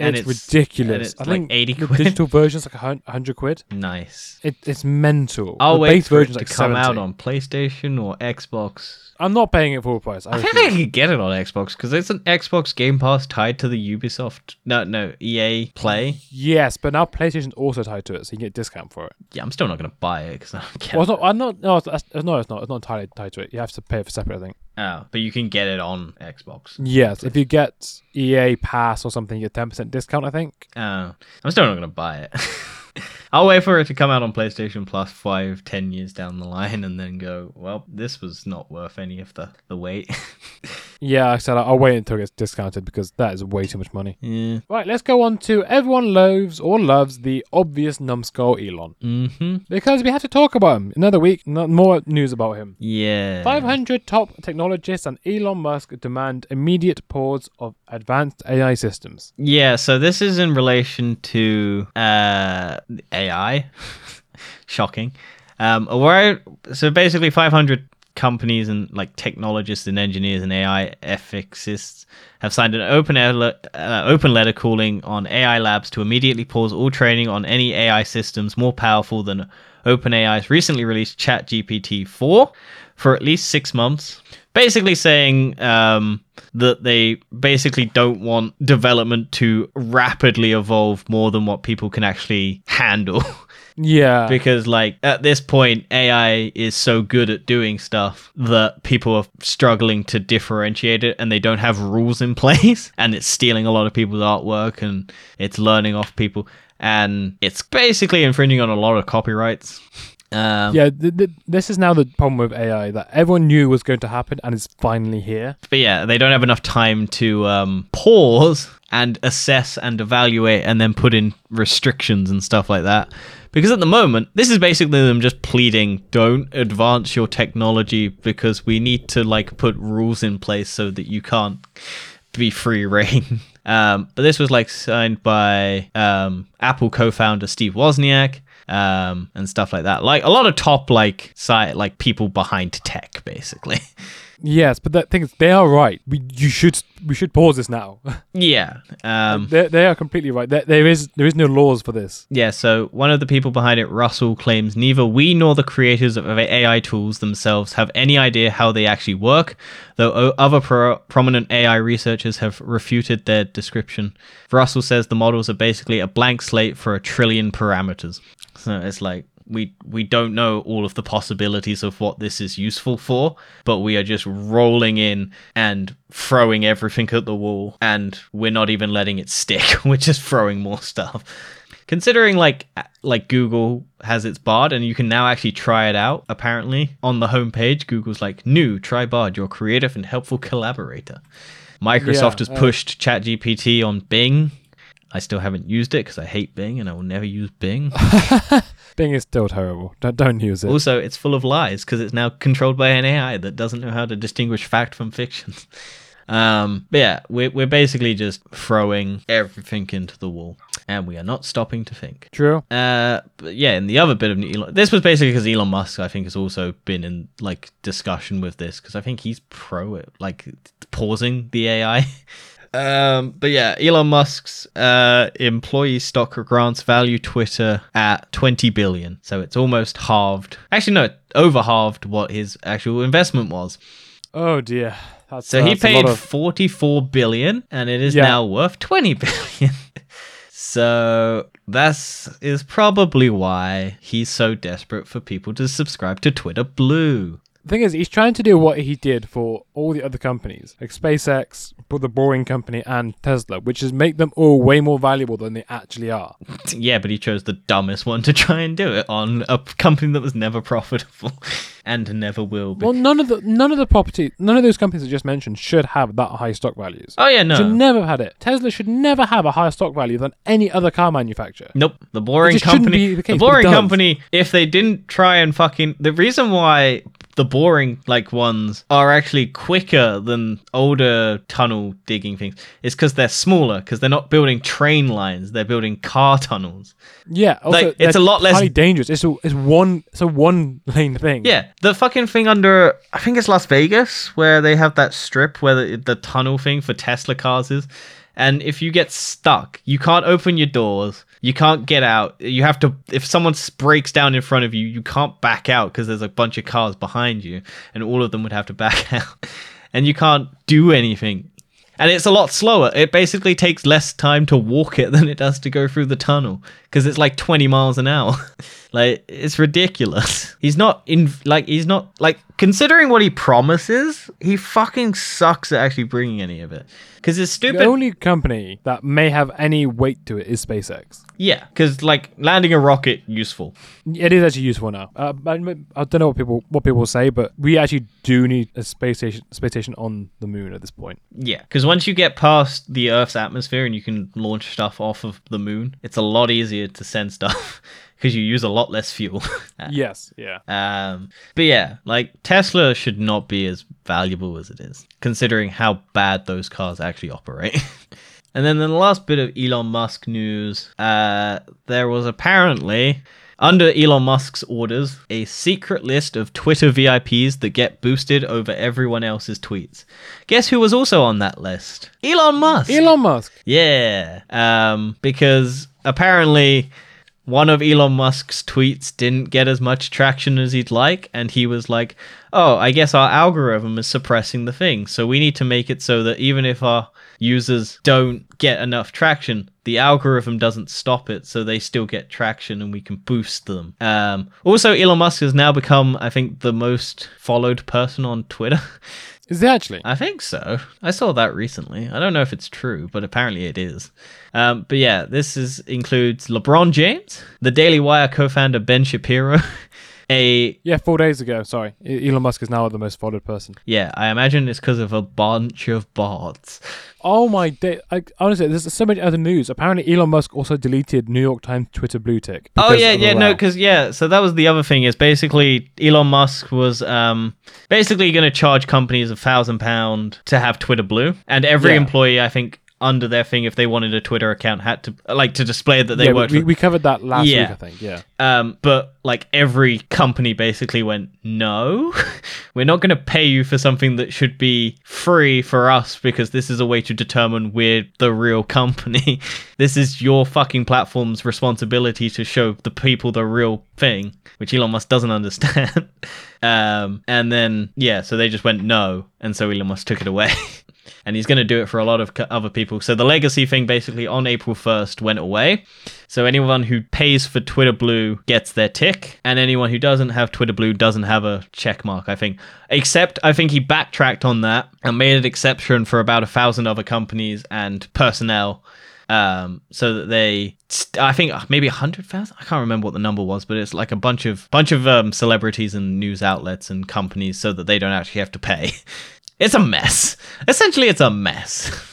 And it's, it's, ridiculous. and it's I like think 80 the quid. digital version's like a hundred quid. Nice. It, it's mental. I'll the wait base for it version's to like come 70. out on PlayStation or Xbox. I'm not paying it full price. I, I think. I could get it on Xbox because it's an Xbox Game Pass tied to the Ubisoft. No, no, EA Play. Yes, but now PlayStation's also tied to it, so you can get a discount for it. Yeah, I'm still not gonna buy it because I don't care. Well, it's not. I'm not. No, it's, no, it's not. It's not entirely tied to it. You have to pay for separate. I think. Oh, but you can get it on Xbox. Yes, if you get EA Pass or something, you get ten percent discount. I think. Oh, I'm still not gonna buy it. I'll wait for it to come out on PlayStation Plus five, ten years down the line, and then go. Well, this was not worth any of the the wait. Yeah, I said I'll wait until it gets discounted because that is way too much money. yeah. Right, let's go on to everyone loathes or loves the obvious numbskull Elon. Mm-hmm. Because we have to talk about him. Another week, Not more news about him. Yeah. 500 top technologists and Elon Musk demand immediate pause of advanced AI systems. Yeah, so this is in relation to uh, AI. Shocking. Um, where, so basically, 500 companies and like technologists and engineers and AI ethicists have signed an open, uh, open letter calling on AI labs to immediately pause all training on any AI systems more powerful than OpenAI's recently released ChatGPT 4 for at least six months. Basically, saying um, that they basically don't want development to rapidly evolve more than what people can actually handle. Yeah. because, like, at this point, AI is so good at doing stuff that people are struggling to differentiate it and they don't have rules in place. And it's stealing a lot of people's artwork and it's learning off people. And it's basically infringing on a lot of copyrights. Um, yeah, th- th- this is now the problem with AI that everyone knew was going to happen and is finally here. But yeah, they don't have enough time to um, pause and assess and evaluate and then put in restrictions and stuff like that. Because at the moment, this is basically them just pleading, don't advance your technology because we need to like put rules in place so that you can't be free reign. Um, but this was like signed by um, Apple co-founder Steve Wozniak um, and stuff like that. Like a lot of top like site like people behind tech, basically. Yes, but the thing is, they are right. We you should we should pause this now. yeah. Um, they they are completely right. There, there is there is no laws for this. Yeah, so one of the people behind it, Russell, claims neither we nor the creators of AI tools themselves have any idea how they actually work, though other pro- prominent AI researchers have refuted their description. Russell says the models are basically a blank slate for a trillion parameters. So it's like we we don't know all of the possibilities of what this is useful for, but we are just rolling in and throwing everything at the wall, and we're not even letting it stick. we're just throwing more stuff considering like like Google has its Bard and you can now actually try it out apparently on the homepage Google's like new try Bard your creative and helpful collaborator Microsoft Yeah, has uh, pushed ChatGPT on Bing I still haven't used it because I hate Bing and I will never use Bing. Bing is still terrible. Don't, don't use it. also, it's full of lies because it's now controlled by an AI that doesn't know how to distinguish fact from fiction. Um, but yeah, we're, we're basically just throwing everything into the wall and we are not stopping to think. True. Uh, but yeah, and the other bit of Elon, this was basically because Elon Musk, I think, has also been in like discussion with this because I think he's pro it, like pausing the AI. Um, but yeah, Elon Musk's uh, employee stock grants value Twitter at 20 billion. So it's almost halved. Actually, no, over halved what his actual investment was. Oh dear. That's, So he that's paid of- 44 billion and it is Yeah. now worth 20 billion. so that's is probably why he's so desperate for people to subscribe to Twitter Blue. The thing is, he's trying to do what he did for all the other companies, like SpaceX, the Boring Company, and Tesla, which is make them all way more valuable than they actually are. Yeah, but he chose the dumbest one to try and do it on a company that was never profitable and never will be. Well, none of the none of the property, none of those companies I just mentioned should have that high stock values. oh yeah, no, Should never have had it. Tesla should never have a higher stock value than any other car manufacturer. Nope. The boring company. the case, the boring company. If they didn't try and fucking the reason why the boring like ones are actually quicker than older tunnel digging things It's because they're smaller. Because they're not building train lines. They're building car tunnels. Yeah, also, Like, it's a lot less- dangerous. It's a it's one it's a one lane thing. Yeah, the fucking thing under I think it's Las Vegas where they have that strip where the, the tunnel thing for Tesla cars is. And if you get stuck, you can't open your doors. You can't get out. You have to. If someone breaks down in front of you, you can't back out because there's a bunch of cars behind you, and all of them would have to back out. And you can't do anything. And it's a lot slower. It basically takes less time to walk it than it does to go through the tunnel because it's like 20 miles an hour. like it's ridiculous. He's not in like he's not like considering what he promises, he fucking sucks at actually bringing any of it. Because it's stupid. The only company that may have any weight to it is SpaceX. yeah, because like landing a rocket useful. It is actually useful now. Uh, I, I don't know what people what people will say, but we actually do need a space station space station on the moon at this point. Yeah, because once you get past the Earth's atmosphere and you can launch stuff off of the moon, it's a lot easier to send stuff because you use a lot less fuel. Yes, yeah. Um, but yeah, like Tesla should not be as valuable as it is, considering how bad those cars actually operate. and then the last bit of Elon Musk news, uh, there was apparently. Under Elon Musk's orders, a secret list of Twitter VIPs that get boosted over everyone else's tweets. Guess who was also on that list? Elon Musk. Elon Musk. Yeah. Um, because apparently one of Elon Musk's tweets didn't get as much traction as he'd like, and he was like, Oh, I guess our algorithm is suppressing the thing. So we need to make it so that even if our users don't get enough traction, the algorithm doesn't stop it, so they still get traction and we can boost them. Um, also, Elon Musk has now become, I think, the most followed person on Twitter. Is it actually? I think so. I saw that recently. I don't know if it's true, but apparently it is. Um, but yeah, this is includes LeBron James, the Daily Wire co-founder Ben Shapiro, a Yeah, four days ago. Sorry, Elon Musk is now the most followed person. yeah, I imagine it's because of a bunch of bots. Oh my day! I, honestly, there's so much other news. Apparently, Elon Musk also deleted New York Times Twitter blue tick. Oh yeah, yeah, no, because yeah, so that was the other thing is basically Elon Musk was um basically going to charge companies a thousand pound to have Twitter Blue, and every Yeah. employee, I think, under their thing, if they wanted a Twitter account, had to like to display that they yeah, worked. we, we covered that last Yeah. week, I think. Yeah. Um, but like every company basically went, no, we're not going to pay you for something that should be free for us because this is a way to determine we're the real company. this is your fucking platform's responsibility to show the people the real thing, which Elon Musk doesn't understand. um, and then, yeah, so they just went, no. And so Elon Musk took it away. and he's going to do it for a lot of other people. So the legacy thing basically on April 1st went away. So anyone who pays for Twitter Blue gets their tick, and anyone who doesn't have Twitter Blue doesn't have a check mark, I think. Except I think he backtracked on that and made an exception for about a thousand other companies and personnel. Um, so that they, I think maybe a hundred thousand. I can't remember what the number was, but it's like a bunch of bunch of um, celebrities and news outlets and companies, so that they don't actually have to pay. It's a mess. Essentially, it's a mess.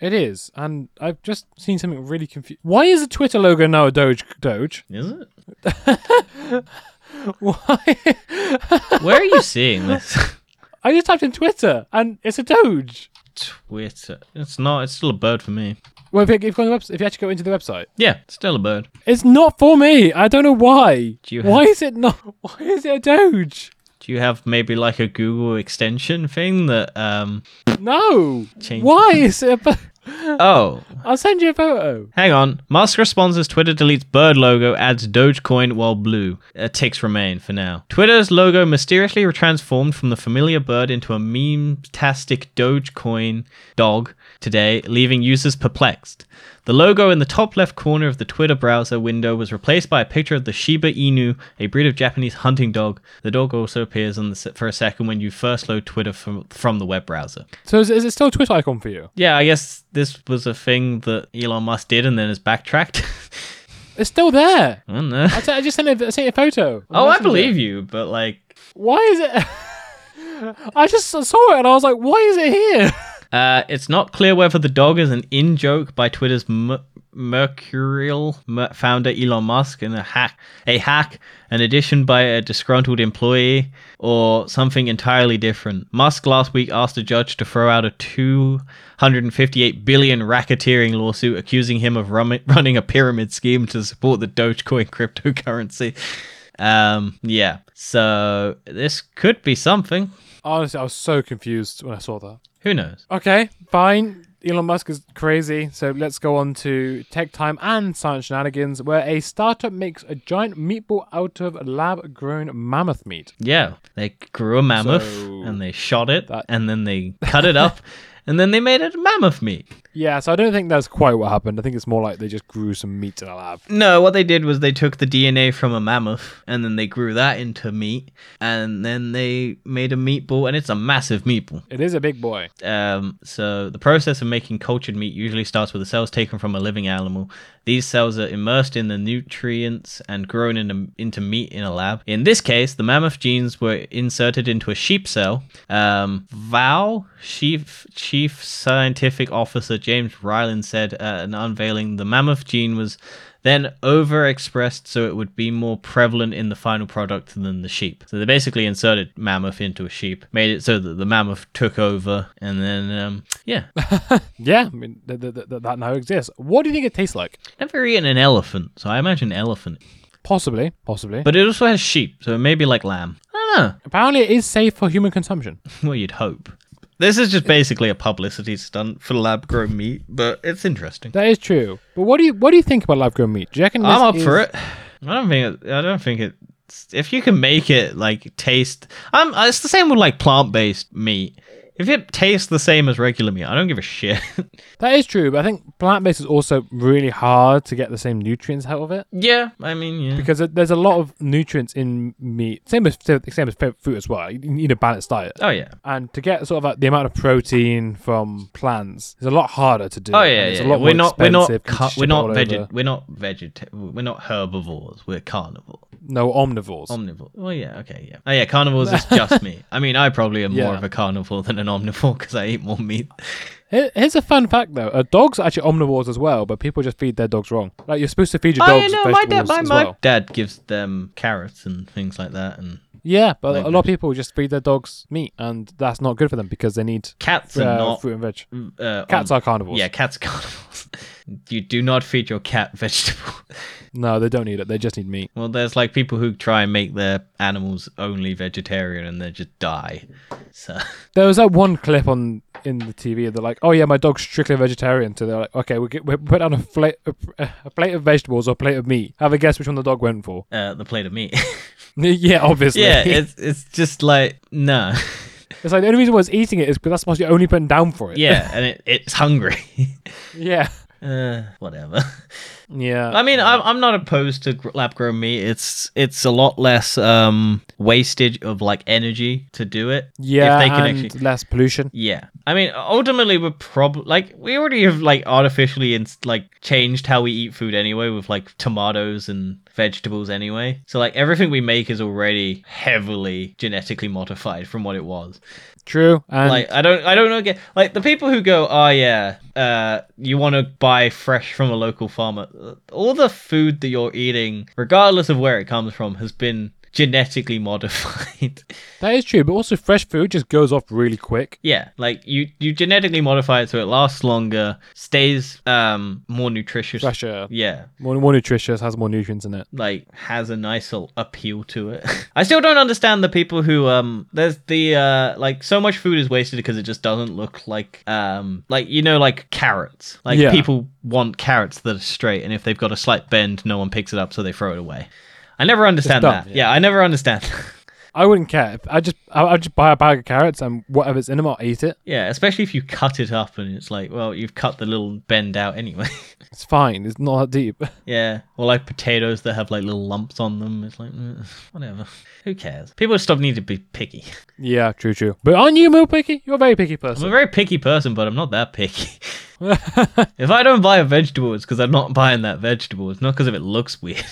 It is, and I've just seen something really confused. Why is the Twitter logo now a Doge? Doge? Is it? Why? Where are you seeing this? I just typed in Twitter, and it's a Doge. Twitter. It's not. It's still a bird for me. Well, if you, if you, go on the website, if you actually go into the website, Yeah, it's still a bird. it's not for me. I don't know why. Do you Why is it not? Why is it a Doge? Do you have maybe like a Google extension thing that um? No. Change- Why is it? A, bo- Oh, I'll send you a photo. hang on. Musk responds as Twitter deletes bird logo, adds Dogecoin while blue. Uh, ticks remain for now. Twitter's logo mysteriously transformed from the familiar bird into a meme-tastic Dogecoin dog today, leaving users perplexed. The logo in the top left corner of the Twitter browser window was replaced by a picture of the Shiba Inu, a breed of Japanese hunting dog. The dog also appears on the for a second when you first load Twitter from, from the web browser. So is, is it still a Twitter icon for you? Yeah, I guess this was a thing that Elon Musk did and then has backtracked. It's still there. I don't know. I, t- I just sent a, I sent a photo. Oh, I believe you, but like, Why is it? I just saw it and I was like, why is it here? uh, it's not clear whether the dog is an in joke by Twitter's m- mercurial mer- founder Elon Musk and a hack, a hack, an addition by a disgruntled employee, or something entirely different. Musk last week asked a judge to throw out a 258 billion racketeering lawsuit accusing him of rum- running a pyramid scheme to support the Dogecoin cryptocurrency. Um, yeah. So this could be something. Honestly, I was so confused when I saw that. Who knows? Okay, fine. Elon Musk is crazy, so let's go on to tech time and science shenanigans, where a startup makes a giant meatball out of lab-grown mammoth meat. Yeah, they grew a mammoth So- and they shot it That- and then they cut it up and then they made it mammoth meat. Yeah, so I don't think that's quite what happened. I think it's more like they just grew some meat in a lab. No, what they did was they took the DNA from a mammoth and then they grew that into meat and then they made a meatball and it's a massive meatball. It is a big boy. Um, so the process of making cultured meat usually starts with the cells taken from a living animal. These cells are immersed in the nutrients and grown into, into meat in a lab. In this case, the mammoth genes were inserted into a sheep cell. Um, Vow, chief chief scientific officer James Ryall said at an unveiling, the mammoth gene was then overexpressed so it would be more prevalent in the final product than the sheep. So they basically inserted mammoth into a sheep, made it so that the mammoth took over, and then um, yeah, Yeah, I mean, th- th- th- that now exists. What do you think it tastes like? never eaten an elephant, so I imagine elephant. Possibly, possibly. But it also has sheep, so it may be like lamb. I don't know. Apparently, it is safe for human consumption. Well, you'd hope. This is just basically a publicity stunt for lab grown meat, but it's interesting. That is true. But what do you what do you think about lab grown meat? Do you reckon I'm up this for it. I don't think it. I don't think it. If you can make it like taste, I'm. It's the same with like plant based meat. If it tastes the same as regular meat, I don't give a shit. That is true, but I think plant based is also really hard to get the same nutrients out of it yeah, I mean, yeah. because there's a lot of nutrients in meat. Same as same as fruit as well. You need a balanced diet. oh yeah. And to get sort of like the amount of protein from plants is a lot harder to do. Oh yeah, it's yeah. a lot We're more not. We're not. Ca- ship we're not all veget. We're not veget. We're not herbivores. We're carnivore. No omnivores. Omnivore. Well, yeah. Okay. Yeah. Oh yeah. Carnivores is just me. I mean, I probably am more of a carnivore than an omnivore because I eat more meat. Here- Here's a fun fact though: uh, dogs are actually omnivores as well, but people just feed their dogs wrong. Like you're supposed to feed your Oh dogs yeah, no. My dad. My, my well. dad gives them carrots and things like that, and Yeah, but a lot of people just feed their dogs meat, and that's not good for them because they need cats uh, not. fruit and veg. Uh, Cats om- are carnivores. Yeah, cats are carnivores. You do not feed your cat vegetable. No, they don't need it. They just need meat. well, there's like people who try and make their animals only vegetarian and they just die. So There was that one clip on in the TV. They're like, "Oh yeah, my dog's strictly vegetarian." So they're like, "Okay, we get, we put down a plate a, a plate of vegetables or a plate of meat. Have a guess which one the dog went for." uh, the plate of meat. yeah, obviously. yeah, it's it's just like no. It's like the only reason why it's eating it is because that's what you're only putting down for it. yeah, and it, it's hungry. yeah, uh, whatever. yeah. I mean, I'm I'm not opposed to lab grown meat. It's it's a lot less um wastage of like energy to do it. yeah, if they can and actually less pollution. Yeah, I mean, ultimately, we're probably like we already have like artificially and like changed how we eat food anyway with like tomatoes and vegetables anyway. So like everything we make is already heavily genetically modified from what it was. True, and like I don't, I don't know. Get like the people who go, oh yeah, uh, you want to buy fresh from a local farmer. All the food that you're eating, regardless of where it comes from, has been genetically modified. that is true. But also, fresh food just goes off really quick. Yeah, like you you genetically modify it so it lasts longer, stays um more nutritious. Fresher, Yeah, more, more nutritious, has more nutrients in it. like has a nice little appeal to it. I still don't understand the people who um there's the uh like so much food is wasted because it just doesn't look like um like you know like carrots. Like Yeah. people want carrots that are straight and if they've got a slight bend no one picks it up so they throw it away. I never understand that. yeah. Yeah. I never understand. I wouldn't care. If I just I would just buy a bag of carrots and whatever's in them, I'll eat it. yeah, especially if you cut it up and it's like, well, you've cut the little bend out anyway. It's fine. It's not that deep. Yeah, or like potatoes that have like little lumps on them. It's like eh, whatever. Who cares? People stop needing to be picky. yeah, true, true. But aren't you more picky? You're a very picky person. I'm a very picky person, but I'm not that picky. if I don't buy a vegetable, it's because I'm not buying that vegetable. It's not because if it looks weird.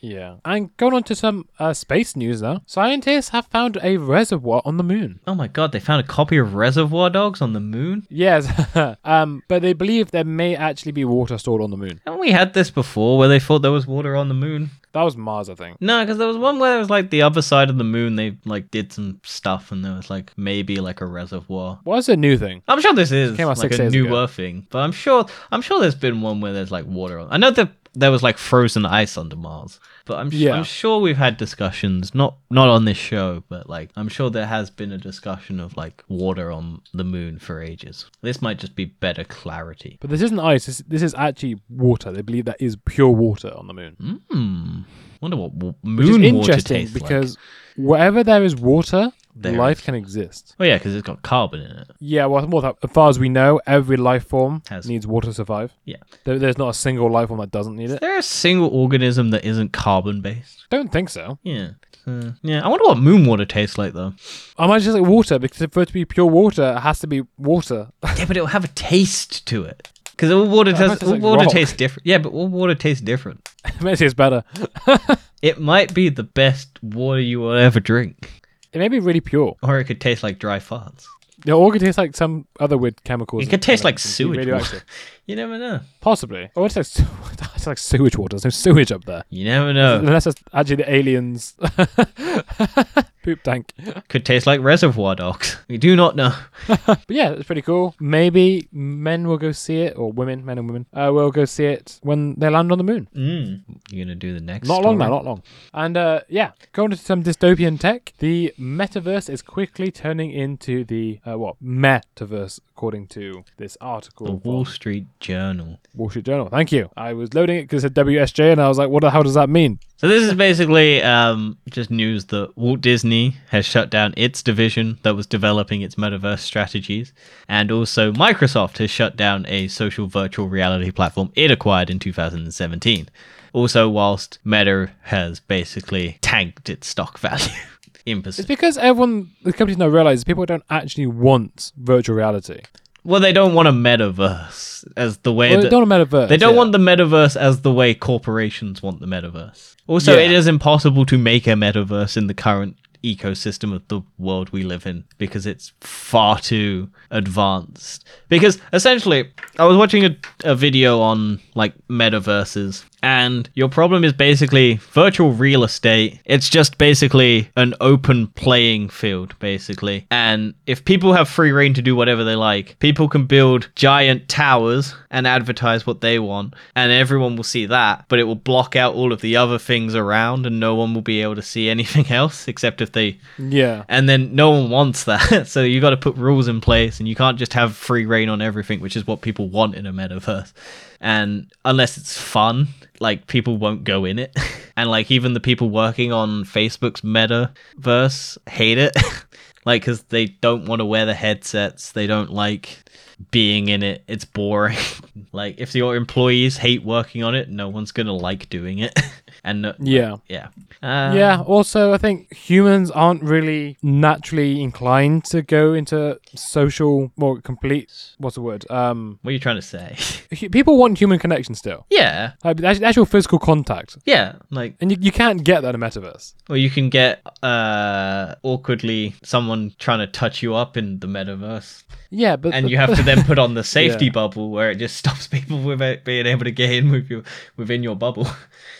Yeah. And going on to some uh, space news now. Scientists have found a reservoir on the moon. Oh my god, they found a copy of Reservoir Dogs on the moon. Yes, um, but they believe there may actually be water stored on the moon. Haven't we had this before, where they thought there was water on the moon? That was Mars, I think. No, because there was one where it was like the other side of the moon. They like did some stuff, and there was like maybe like a reservoir. What's a new thing? I'm sure this is Came out like a newer ago. thing, but I'm sure I'm sure there's been one where there's like water. On. I know that there was like frozen ice under Mars, but I'm Yeah. I'm sure we've had discussions not not on this show, but like I'm sure there has been a discussion of like water on the moon for ages. This might just be better clarity. But this isn't ice. This, this is actually water. They believe that is pure water on the moon. Hmm. Wonder what w- Which is moon water interesting tastes like. because wherever there is water, there life is. can exist. Oh yeah, because it's got carbon in it. Yeah, well, more that, as far as we know, every life form Has- needs water to survive. Yeah. There, there's not a single life form that doesn't need Is it. there a single organism that isn't carbon based? Don't think so. Yeah. Uh, yeah. I wonder what moon water tastes like though. I might just like water because for it to be pure water, it has to be water. Yeah, but it'll have a taste to it. Because all water, does, it tastes all like water rock. tastes different. Yeah, but all water tastes different. it makes it better. It might be the best water you will ever drink, It may be really pure. or it could taste like dry farts. Yeah, or it could taste like some other weird chemicals. It could taste like sewage radioactive. You never know. Possibly. Or it's tastes it tastes like sewage water. There's no sewage up there. You never know. Unless it's actually the aliens. Poop tank. Could taste like reservoir dogs. We do not know. But yeah, it's pretty cool. Maybe men will go see it, or women, men and women, uh, will go see it when they land on the moon. Mm. You gonna do the next? Not long now, not long. And uh, yeah, going to some dystopian tech. The metaverse is quickly turning into the uh, what metaverse, according to this The article. Wall Street Journal. Wall Street Journal. Thank you. I was loading it because it said WSJ, and I was like, what the hell does that mean? So this is basically um, just news that Walt Disney has shut down its division that was developing its metaverse strategies, and also Microsoft has shut down a social virtual reality platform it acquired in 2017. Also, whilst Meta has basically tanked its stock value in It's because everyone, the companies now realize people don't actually want virtual reality. Well, they don't want a metaverse as the way Well, they don't want a metaverse. They don't yeah. want the metaverse as the way corporations want the metaverse. Also, Yeah. it is impossible to make a metaverse in the current ecosystem of the world we live in because it's far too advanced. Because essentially, I was watching a, a video on like metaverses, and your problem is basically virtual real estate. It's just basically an open playing field, basically. And if people have free reign to do whatever they like, people can build giant towers and advertise what they want, and everyone will see that, but it will block out all of the other things around, and no one will be able to see anything else except if they Yeah. and then no one wants that. so you got to put rules in place, and you can't just have free reign on everything, which is what people want in a metaverse. And unless it's fun, like people won't go in it. and like even the people working on Facebook's metaverse hate it, like because they don't want to wear the headsets. They don't like being in it. It's boring. like if your employees hate working on it, no one's gonna like doing it. And Yeah. yeah, uh, yeah. Also, I think humans aren't really naturally inclined to go into social, more complete. What's the word? Um, What are you trying to say? people want human connection still, yeah, like actual- physical contact, yeah. Like, and you, you can't get that in a metaverse. or you can get uh awkwardly someone trying to touch you up in the metaverse, Yeah, but and you have to then put on the safety Yeah. bubble where it just stops people without being able to get in with you within your bubble.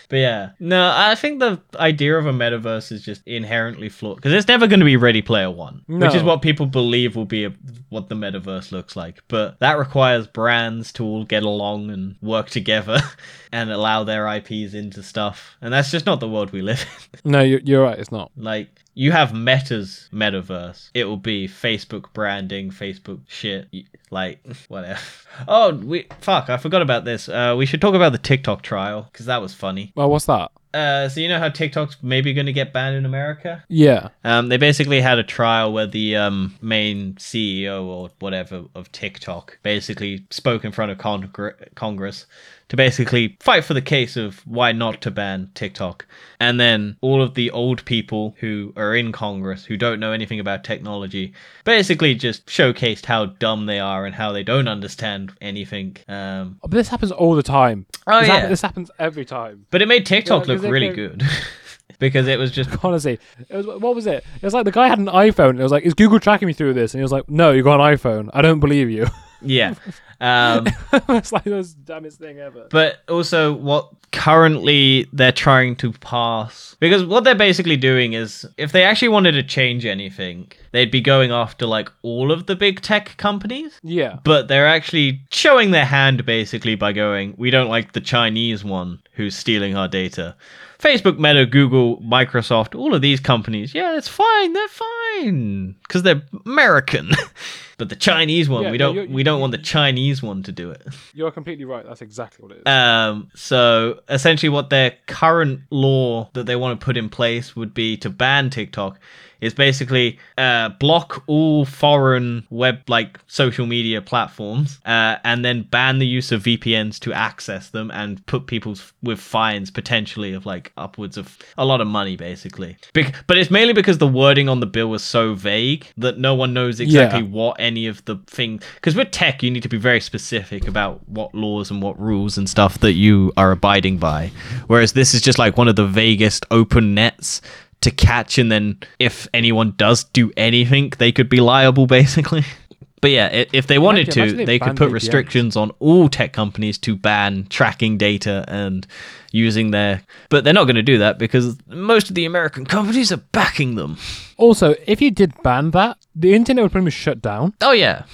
But yeah, no, I think the idea of a metaverse is just inherently flawed because it's never going to be Ready Player One, which is what people believe will be a, what the metaverse looks like. But that requires brands to all get along and work together and allow their IPs into stuff, and that's just not the world we live in. no, you're, you're right. It's not. Like you have Meta's metaverse. It will be Facebook branding, Facebook shit, like whatever. Oh, we fuck! I forgot about this. Uh, we should talk about the TikTok trial because that was funny. Well, what's that? Uh, so you know how TikTok's maybe going to get banned in America? Yeah. Um, they basically had a trial where the um, main CEO or whatever of TikTok basically spoke in front of Congre- Congress to basically fight for the case of why not to ban TikTok. And then all of the old people who are in Congress who don't know anything about technology basically just showcased how dumb they are and how they don't understand anything. Um, But this happens all the time. Oh, this, yeah. this happens every time. but it made TikTok Yeah, look really go- good. because it was just Honestly, it was what was it? It was like the guy had an iPhone. And it was like, "Is Google tracking me through this?" And he was like, "No, you got an iPhone. I don't believe you." yeah. Um, it's like the dumbest thing ever. but also what currently they're trying to pass because what they're basically doing is if they actually wanted to change anything they'd be going after like all of the big tech companies. Yeah, but they're actually showing their hand basically by going we don't like the chinese one who's stealing our data. Facebook meta google microsoft all of these companies. Yeah it's fine. They're fine. Because they're american But the Chinese one, Yeah, we don't you- we don't want the Chinese one to do it. You're completely right. That's exactly what it is. Um, so essentially, what their current law that they want to put in place would be to ban TikTok. Is basically uh, block all foreign web like social media platforms, uh, and then ban the use of VPNs to access them, and put people f- with fines potentially of like upwards of a lot of money, basically. Bec- but it's mainly because the wording on the bill was so vague that no one knows exactly Yeah. what any of the things because with tech you need to be very specific about what laws and what rules and stuff that you are abiding by. Whereas this is just like one of the vaguest open nets to catch and then if anyone does do anything they could be liable basically. But yeah if they wanted Imagine- imagine to they they could put VPNs. restrictions on all tech companies to ban tracking data and using their but they're not going to do that because most of the american companies are backing them. Also, if you did ban that, the internet would pretty much shut down oh yeah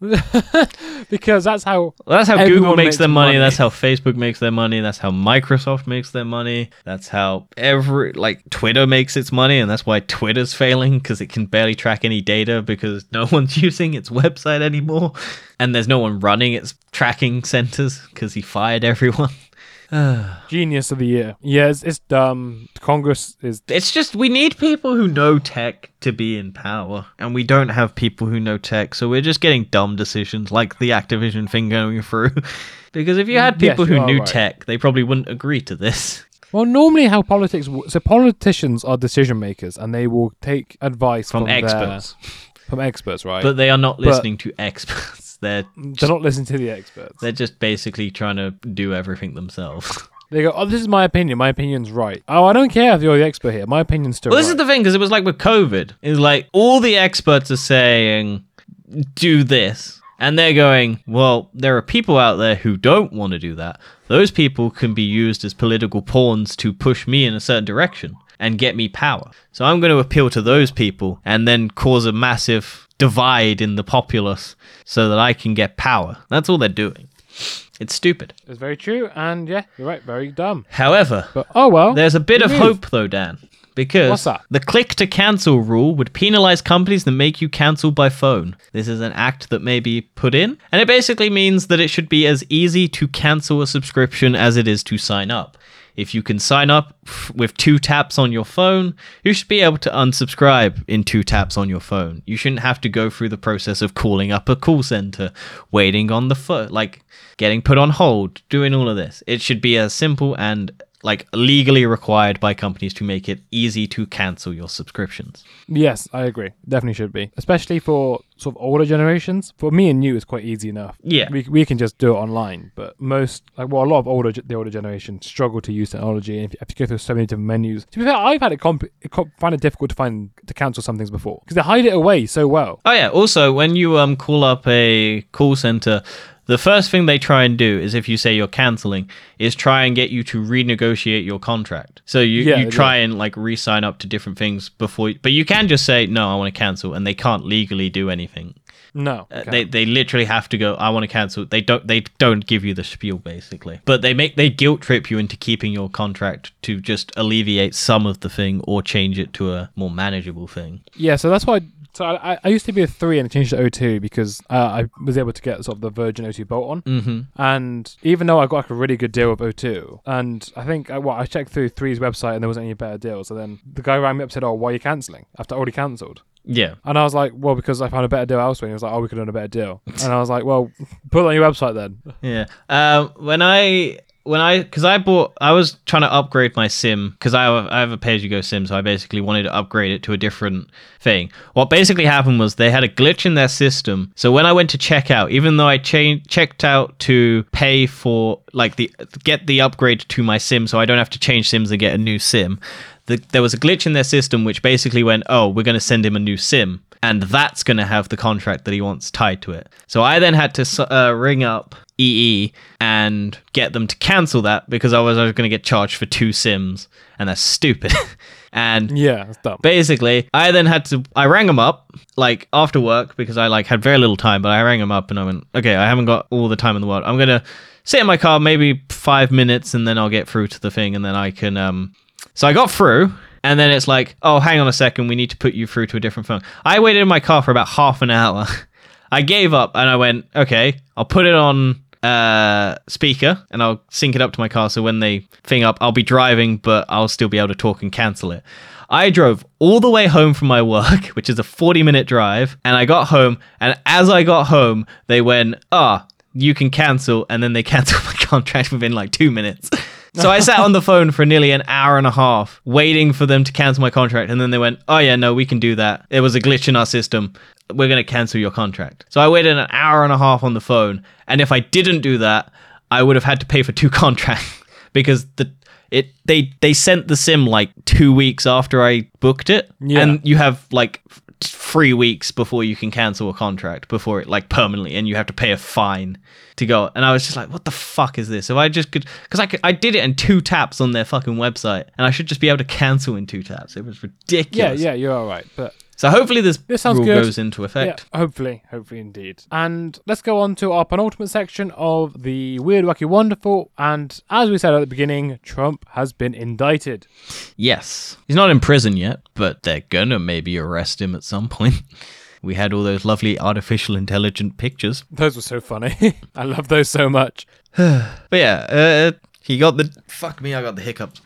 because that's how. Well, that's how Google makes, makes their money. money. That's how Facebook makes their money. That's how Microsoft makes their money. That's how every like Twitter makes its money, and that's why Twitter's failing because it can barely track any data because no one's using its website anymore, and there's no one running its tracking centers because he fired everyone. Genius of the year. Yeah, it's, it's dumb. Congress is. It's just we need people who know tech to be in power, and we don't have people who know tech, so we're just getting dumb decisions like the Activision thing going through. because if you had mm, Yes, people you who knew right. tech, they probably wouldn't agree to this. Well, normally how politics. w- So politicians are decision makers, and they will take advice From from, their- experts. from experts, right? But they are not listening to experts. They're They're not listening to the experts. they're just basically trying to do everything themselves. They go, "Oh, this is my opinion. My opinion's right. Oh, I don't care if you're the expert here. My opinion's still Well, this right." is the thing because it was like with COVID. It's like all the experts are saying, "Do this," and they're going, "Well, there are people out there who don't want to do that. Those people can be used as political pawns to push me in a certain direction and get me power. So I'm going to appeal to those people and then cause a massive divide in the populace so that I can get power. That's all they're doing. It's stupid. It's very true, and yeah, you're right. Very dumb. However, But oh well. there's a bit of move. hope though, Dan. Because the click to cancel rule would penalize companies that make you cancel by phone. This is an act that may be put in, and it basically means that it should be as easy to cancel a subscription as it is to sign up. If you can sign up with two taps on your phone, you should be able to unsubscribe in two taps on your phone. You shouldn't have to go through the process of calling up a call center, waiting on the phone, like getting put on hold, doing all of this. It should be as simple and like legally required by companies to make it easy to cancel your subscriptions. Yes, I agree. Definitely should be, especially for sort of older generations. For me and you, it's quite easy enough. Yeah. we, we can just do it online. But most, like, well, a lot of older the older generation struggle to use technology, and if you go through so many different menus. To be fair, I've had it, comp- it com- find it difficult to find to cancel some things before because they hide it away so well. Oh yeah. Also, when you um call up a call center, the first thing they try and do is if you say you're canceling, is try and get you to renegotiate your contract. So you, Yeah, you try and like re-sign up to different things before, but you can just say no, I want to cancel, and they can't legally do anything. No, Uh. They they literally have to go. I want to cancel. They don't they don't give you the spiel basically, but they make they guilt trip you into keeping your contract to just alleviate some of the thing or change it to a more manageable thing. Yeah, so that's why. So I, I- used to be a three and I changed to O2 because uh, I was able to get sort of the Virgin O2 bolt on. Mm-hmm. And even though I got like a really good deal with O2, and I think I, well, I checked through Three's website and there wasn't any better deals. So then the guy rang me up and said, "Oh, why are you cancelling? After I already cancelled. Yeah. And I was like, "Well, because I found a better deal elsewhere." And he was like, "Oh, we could have done a better deal." and I was like, "Well, put it on your website then." Yeah. Um, when I when I because I bought I was trying to upgrade my sim because I have, I have a pay as you go sim, so I basically wanted to upgrade it to a different thing. What basically happened was they had a glitch in their system. So when I went to check out, even though I cha- checked out to pay for like the get the upgrade to my sim, so I don't have to change sims and get a new sim. The, there was a glitch in their system which basically went, oh, we're going to send him a new sim and that's going to have the contract that he wants tied to it. So I then had to uh, ring up EE and get them to cancel that because otherwise I was going to get charged for two sims, and that's stupid. and Yeah, basically, I then had to I rang them up like after work because I like had very little time, but I rang them up and I went, okay, I haven't got all the time in the world. I'm gonna sit in my car maybe five minutes and then I'll get through to the thing and then I can um. So I got through. And then it's like, oh, hang on a second, we need to put you through to a different phone. I waited in my car for about half an hour I gave up and I went, okay, I'll put it on uh speaker and I'll sync it up to my car so when they thing up I'll be driving but I'll still be able to talk and cancel it. I drove all the way home from my work, which is a 40 minute drive, and I got home and as I got home they went, "Ah, you can cancel." And then they canceled my contract within like 2 minutes. So I sat on the phone for nearly an hour and a half waiting for them to cancel my contract and then they went, "Oh yeah, no, we can do that. It was a glitch in our system. We're going to cancel your contract." So I waited an hour and a half on the phone, and if I didn't do that, I would have had to pay for two contracts because the it they they sent the sim like 2 weeks after I booked it Yeah. and you have like three weeks before you can cancel a contract before it like permanently and you have to pay a fine to go and i was just like what the fuck is this if i just could because I, could, I did it in two taps on their fucking website and i should just be able to cancel in two taps it was ridiculous. Yeah, yeah, you're all right. But so hopefully this, This sounds rule good. goes into effect yeah, hopefully, hopefully indeed. And let's go on to our penultimate section of the weird, wacky, wonderful. And as we said at the beginning, Trump has been indicted. yes he's not in prison yet but they're gonna maybe arrest him at some point we had all those lovely artificial intelligent pictures Those were so funny. I love those so much. But yeah, uh, he got the fuck me. I got the hiccups.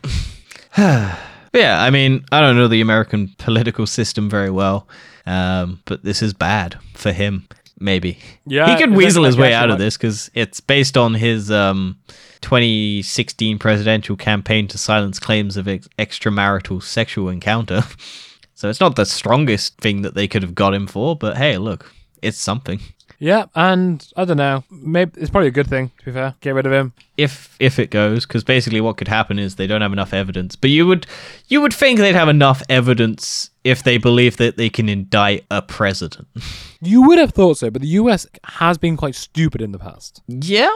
but yeah, I mean, I don't know the American political system very well, um, but this is bad for him. Maybe Yeah, he could weasel his way out of this because it's based on his um, 2016 presidential campaign to silence claims of ex- extramarital sexual encounter. so it's not the strongest thing that they could have got him for, but hey, look, it's something. Yeah, and I don't know. Maybe it's probably a good thing. To be fair, get rid of him. if if it goes because basically what could happen is they don't have enough evidence but you would you would think they'd have enough evidence if they believe that they can indict a president You would have thought so, but the U.S. has been quite stupid in the past. yeah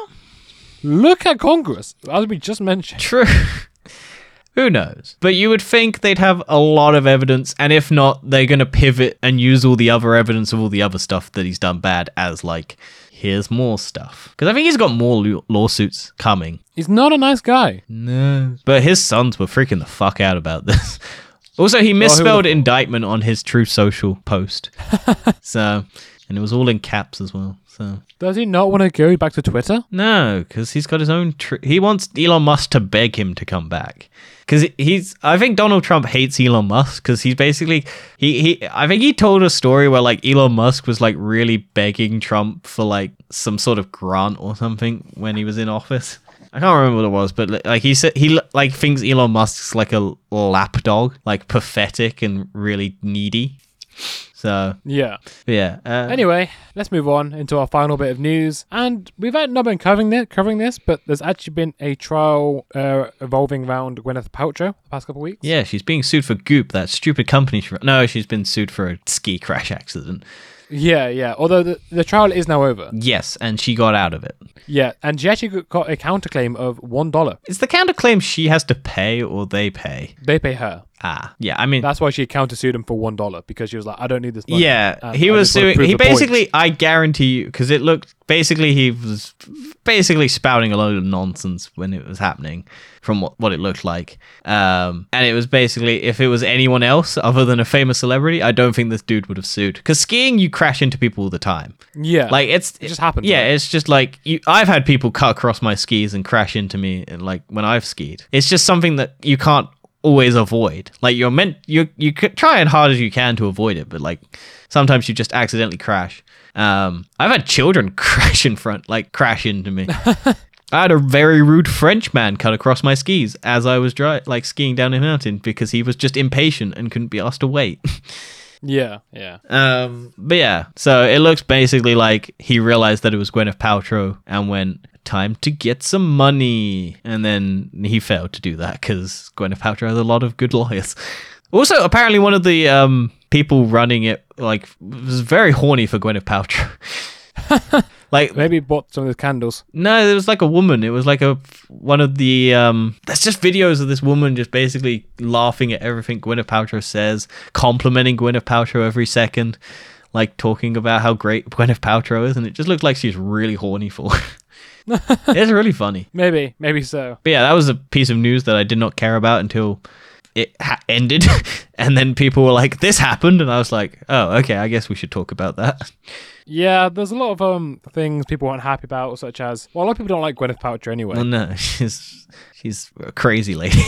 Look at Congress, as we just mentioned. true who knows but you would think they'd have a lot of evidence and if not they're going to pivot and use all the other evidence of all the other stuff that he's done bad as like here's more stuff because i think he's got more law- lawsuits coming He's not a nice guy. No. But his sons were freaking the fuck out about this. Also, he misspelled would've- indictment on his Truth Social post. so, and it was all in caps as well. So, Does he not want to go back to Twitter? no, because he's got his own. Tr- he wants Elon Musk to beg him to come back. Because he's, I think Donald Trump hates Elon Musk because he's basically he he. I think he told a story where like Elon Musk was like really begging Trump for like some sort of grant or something when he was in office. I can't remember what it was, but like he said, he like thinks Elon Musk's like a lapdog, like pathetic and really needy. So Yeah. yeah. Uh, Anyway, let's move on into our final bit of news. And we've not been covering this, covering this, but there's actually been a trial uh, evolving around Gwyneth Paltrow the past couple of weeks. Yeah, she's being sued for Goop, that stupid company. She, no, she's been sued for a ski crash accident. Yeah, yeah. Although the, the trial is now over. Yes, and she got out of it. Yeah, and she actually got a counterclaim of one dollar. Is the counterclaim she has to pay or they pay? They pay her. Ah, yeah. I mean, That's why she countersued him for one dollar because she was like, I don't need this money. yeah. And he I was suing. He the point. basically, I guarantee you, because it looked basically he was basically spouting a load of nonsense when it was happening, from what what it looked like. Um, and it was basically if it was anyone else other than a famous celebrity, I don't think this dude would have sued. Because skiing, you crash into people all the time. Yeah. Like it's It just happens, Yeah, right? it's just like you. I've had people cut across my skis and crash into me, and like when I've skied, it's just something that you can't always avoid. Like you're meant you you try as hard as you can to avoid it, but like sometimes you just accidentally crash. Um, I've had children crash in front, like crash into me. I had a very rude French man cut across my skis as I was dry, like skiing down a mountain because he was just impatient and couldn't be asked to wait. yeah, yeah. Um, but yeah, so it looks basically like he realized that it was Gwyneth Paltrow and went, time to get some money. And then he failed to do that because Gwyneth Paltrow has a lot of good lawyers. Also, apparently, one of the um, people running it like was very horny for Gwyneth Paltrow. like Maybe bought some of those candles. no, it was like a woman. It was like a one of the um. There's just videos of this woman just basically laughing at everything Gwyneth Paltrow says, complimenting Gwyneth Paltrow every second, like talking about how great Gwyneth Paltrow is, and it just looked like she's really horny for. it's really funny. Maybe, maybe so. But yeah, that was a piece of news that I did not care about until it ha- ended, and then people were like, "This happened," and I was like, "Oh, okay. I guess we should talk about that." Yeah, there's a lot of um things people aren't happy about, such as well, a lot of people don't like Gwyneth Paltrow anyway. Well, no, she's she's a crazy lady.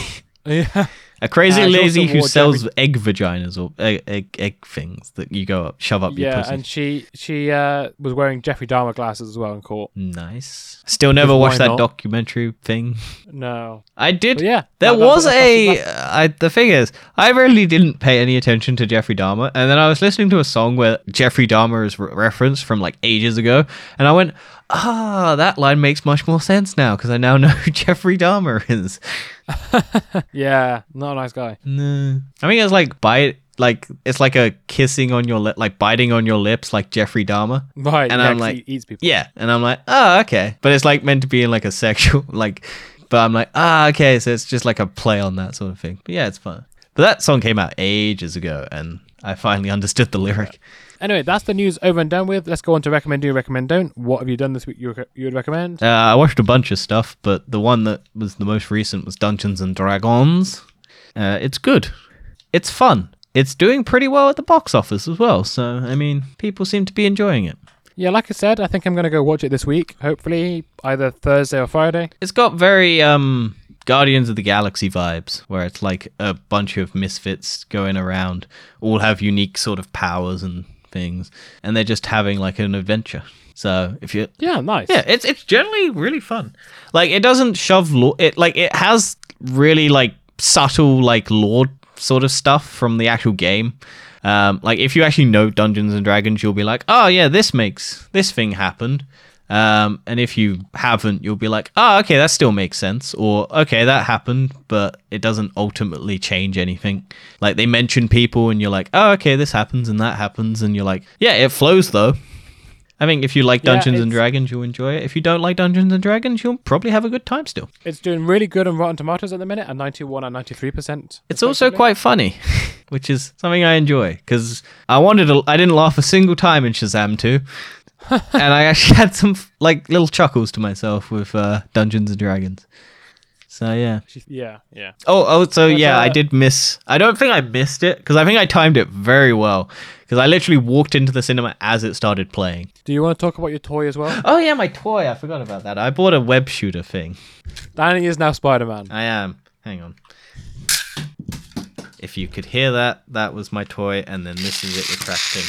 yeah, A crazy Uh, lady who sells egg vaginas or egg, egg egg things that you go up shove up your yeah, pussy. and she she uh was wearing Jeffrey Dahmer glasses as well in court. nice. Still never watched that not? documentary thing. No, I did. but yeah, There was that's- a. that's- I, the thing is, I really didn't pay any attention to Jeffrey Dahmer, and then I was listening to a song where Jeffrey Dahmer is re- referenced from like ages ago, and I went, "Ah, that line makes much more sense now because I now know who Jeffrey Dahmer is." yeah, not a nice guy. No, I mean it's like bite, like it's like a kissing on your lip, like biting on your lips, like Jeffrey Dahmer. Right, And yeah, I'm like, he eats people. Yeah, and I'm like, oh, okay, but it's like meant to be in like a sexual, like, but I'm like, ah, okay, so it's just like a play on that sort of thing. But yeah, it's fun. But that song came out ages ago, and I finally understood the lyric. Anyway, that's the news over and done with. Let's go on to recommend do, recommend don't. What have you done this week? You rec- you would recommend? Uh, I watched a bunch of stuff, but the one that was the most recent was Dungeons and Dragons. Uh, it's good. It's fun. It's doing pretty well at the box office as well. So I mean, people seem to be enjoying it. Yeah, like I said, I think I'm gonna go watch it this week. Hopefully, either Thursday or Friday. It's got very um Guardians of the Galaxy vibes, where it's like a bunch of misfits going around, all have unique sort of powers and things, and they're just having like an adventure. So if you Yeah, nice. yeah, it's it's generally really fun. Like it doesn't shove law. It like it has really like subtle like lore sort of stuff from the actual game. Um, like if you actually know Dungeons and Dragons, you'll be like, oh yeah, this makes this thing happened. Um, and if you haven't, you'll be like, oh okay, that still makes sense, or okay, that happened, but it doesn't ultimately change anything. Like they mention people, and you're like, oh okay, this happens and that happens, and you're like, yeah, it flows though. I think if you like Yeah, Dungeons and Dragons, you'll enjoy it. If you don't like Dungeons and Dragons, you'll probably have a good time still. It's doing really good on Rotten Tomatoes at the minute, at 91 and 93 percent. It's also quite funny, which is something I enjoy because I wanted to. I didn't laugh a single time in Shazam 2, and I actually had some like little chuckles to myself with uh, Dungeons and Dragons. So yeah. Yeah, yeah. Oh, oh, so yeah, I uh, did miss. I don't think I missed it because I think I timed it very well because I literally walked into the cinema as it started playing. Do you want to talk about your toy as well? Oh yeah, my toy. I forgot about that. I bought a web shooter thing. Danny is now Spider Man. I am. Hang on. If you could hear that, that was my toy, and then this is it retracting.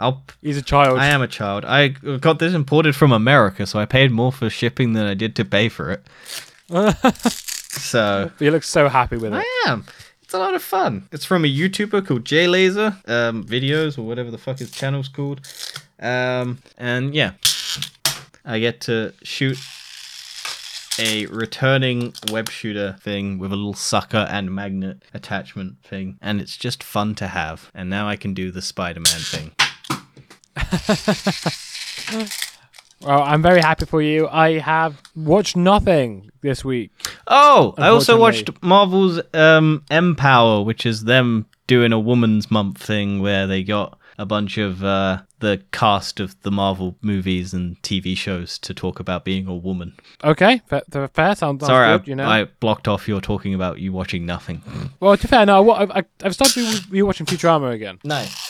I'll. He's a child. I am a child. I got this imported from America, so I paid more for shipping than I did to pay for it. So you look so happy with it. I am. It's a lot of fun. It's from a YouTuber called J Laser um, Videos or whatever the fuck his channel's called. Um, and yeah, I get to shoot a returning web shooter thing with a little sucker and magnet attachment thing, and it's just fun to have. And now I can do the Spider Man thing. Well, I'm very happy for you. I have watched nothing this week. Oh, I also watched Marvel's um, Empower, which is them doing a Woman's Month thing where they got a bunch of uh, the cast of the Marvel movies and TV shows to talk about being a woman. Okay, fair, fair, fair sounds, sounds Sorry, good. I, you know. I blocked off your talking about you watching nothing. well, to be fair, no, I, I, I've started re- rewatching Futurama again, Nice.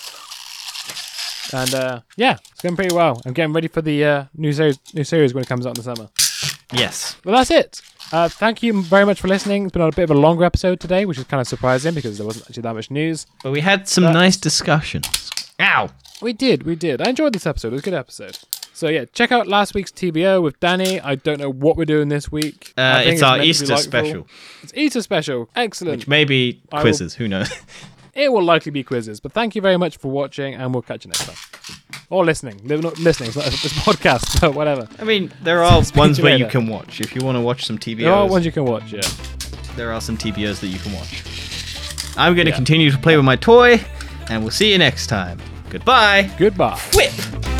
And uh, yeah, it's going pretty well. I'm getting ready for the uh, new series, new series when it comes out in the summer. Yes. Well, that's it. Uh, thank you very much for listening. It's been a bit of a longer episode today, which is kind of surprising because there wasn't actually that much news. But we had some That's- nice discussions. Ow. We did, we did. I enjoyed this episode. It was a good episode. So yeah, check out last week's TBO with Danny. I don't know what we're doing this week. Uh, think it's our meant to be Easter special, It's Easter special. Excellent. which may be I will- quizzes. Who knows? It will likely be quizzes. But thank you very much for watching, and we'll catch you next time. Or listening. Li- Not listening. It's not it's a podcast, but whatever. I mean, there are ones to you where you can watch. If you want to watch some TVOs, There are ones you can watch. Yeah. there are some TBOs that you can watch. I'm going to Yeah. continue to play with my toy, and we'll see you next time. Goodbye. Goodbye. Whip.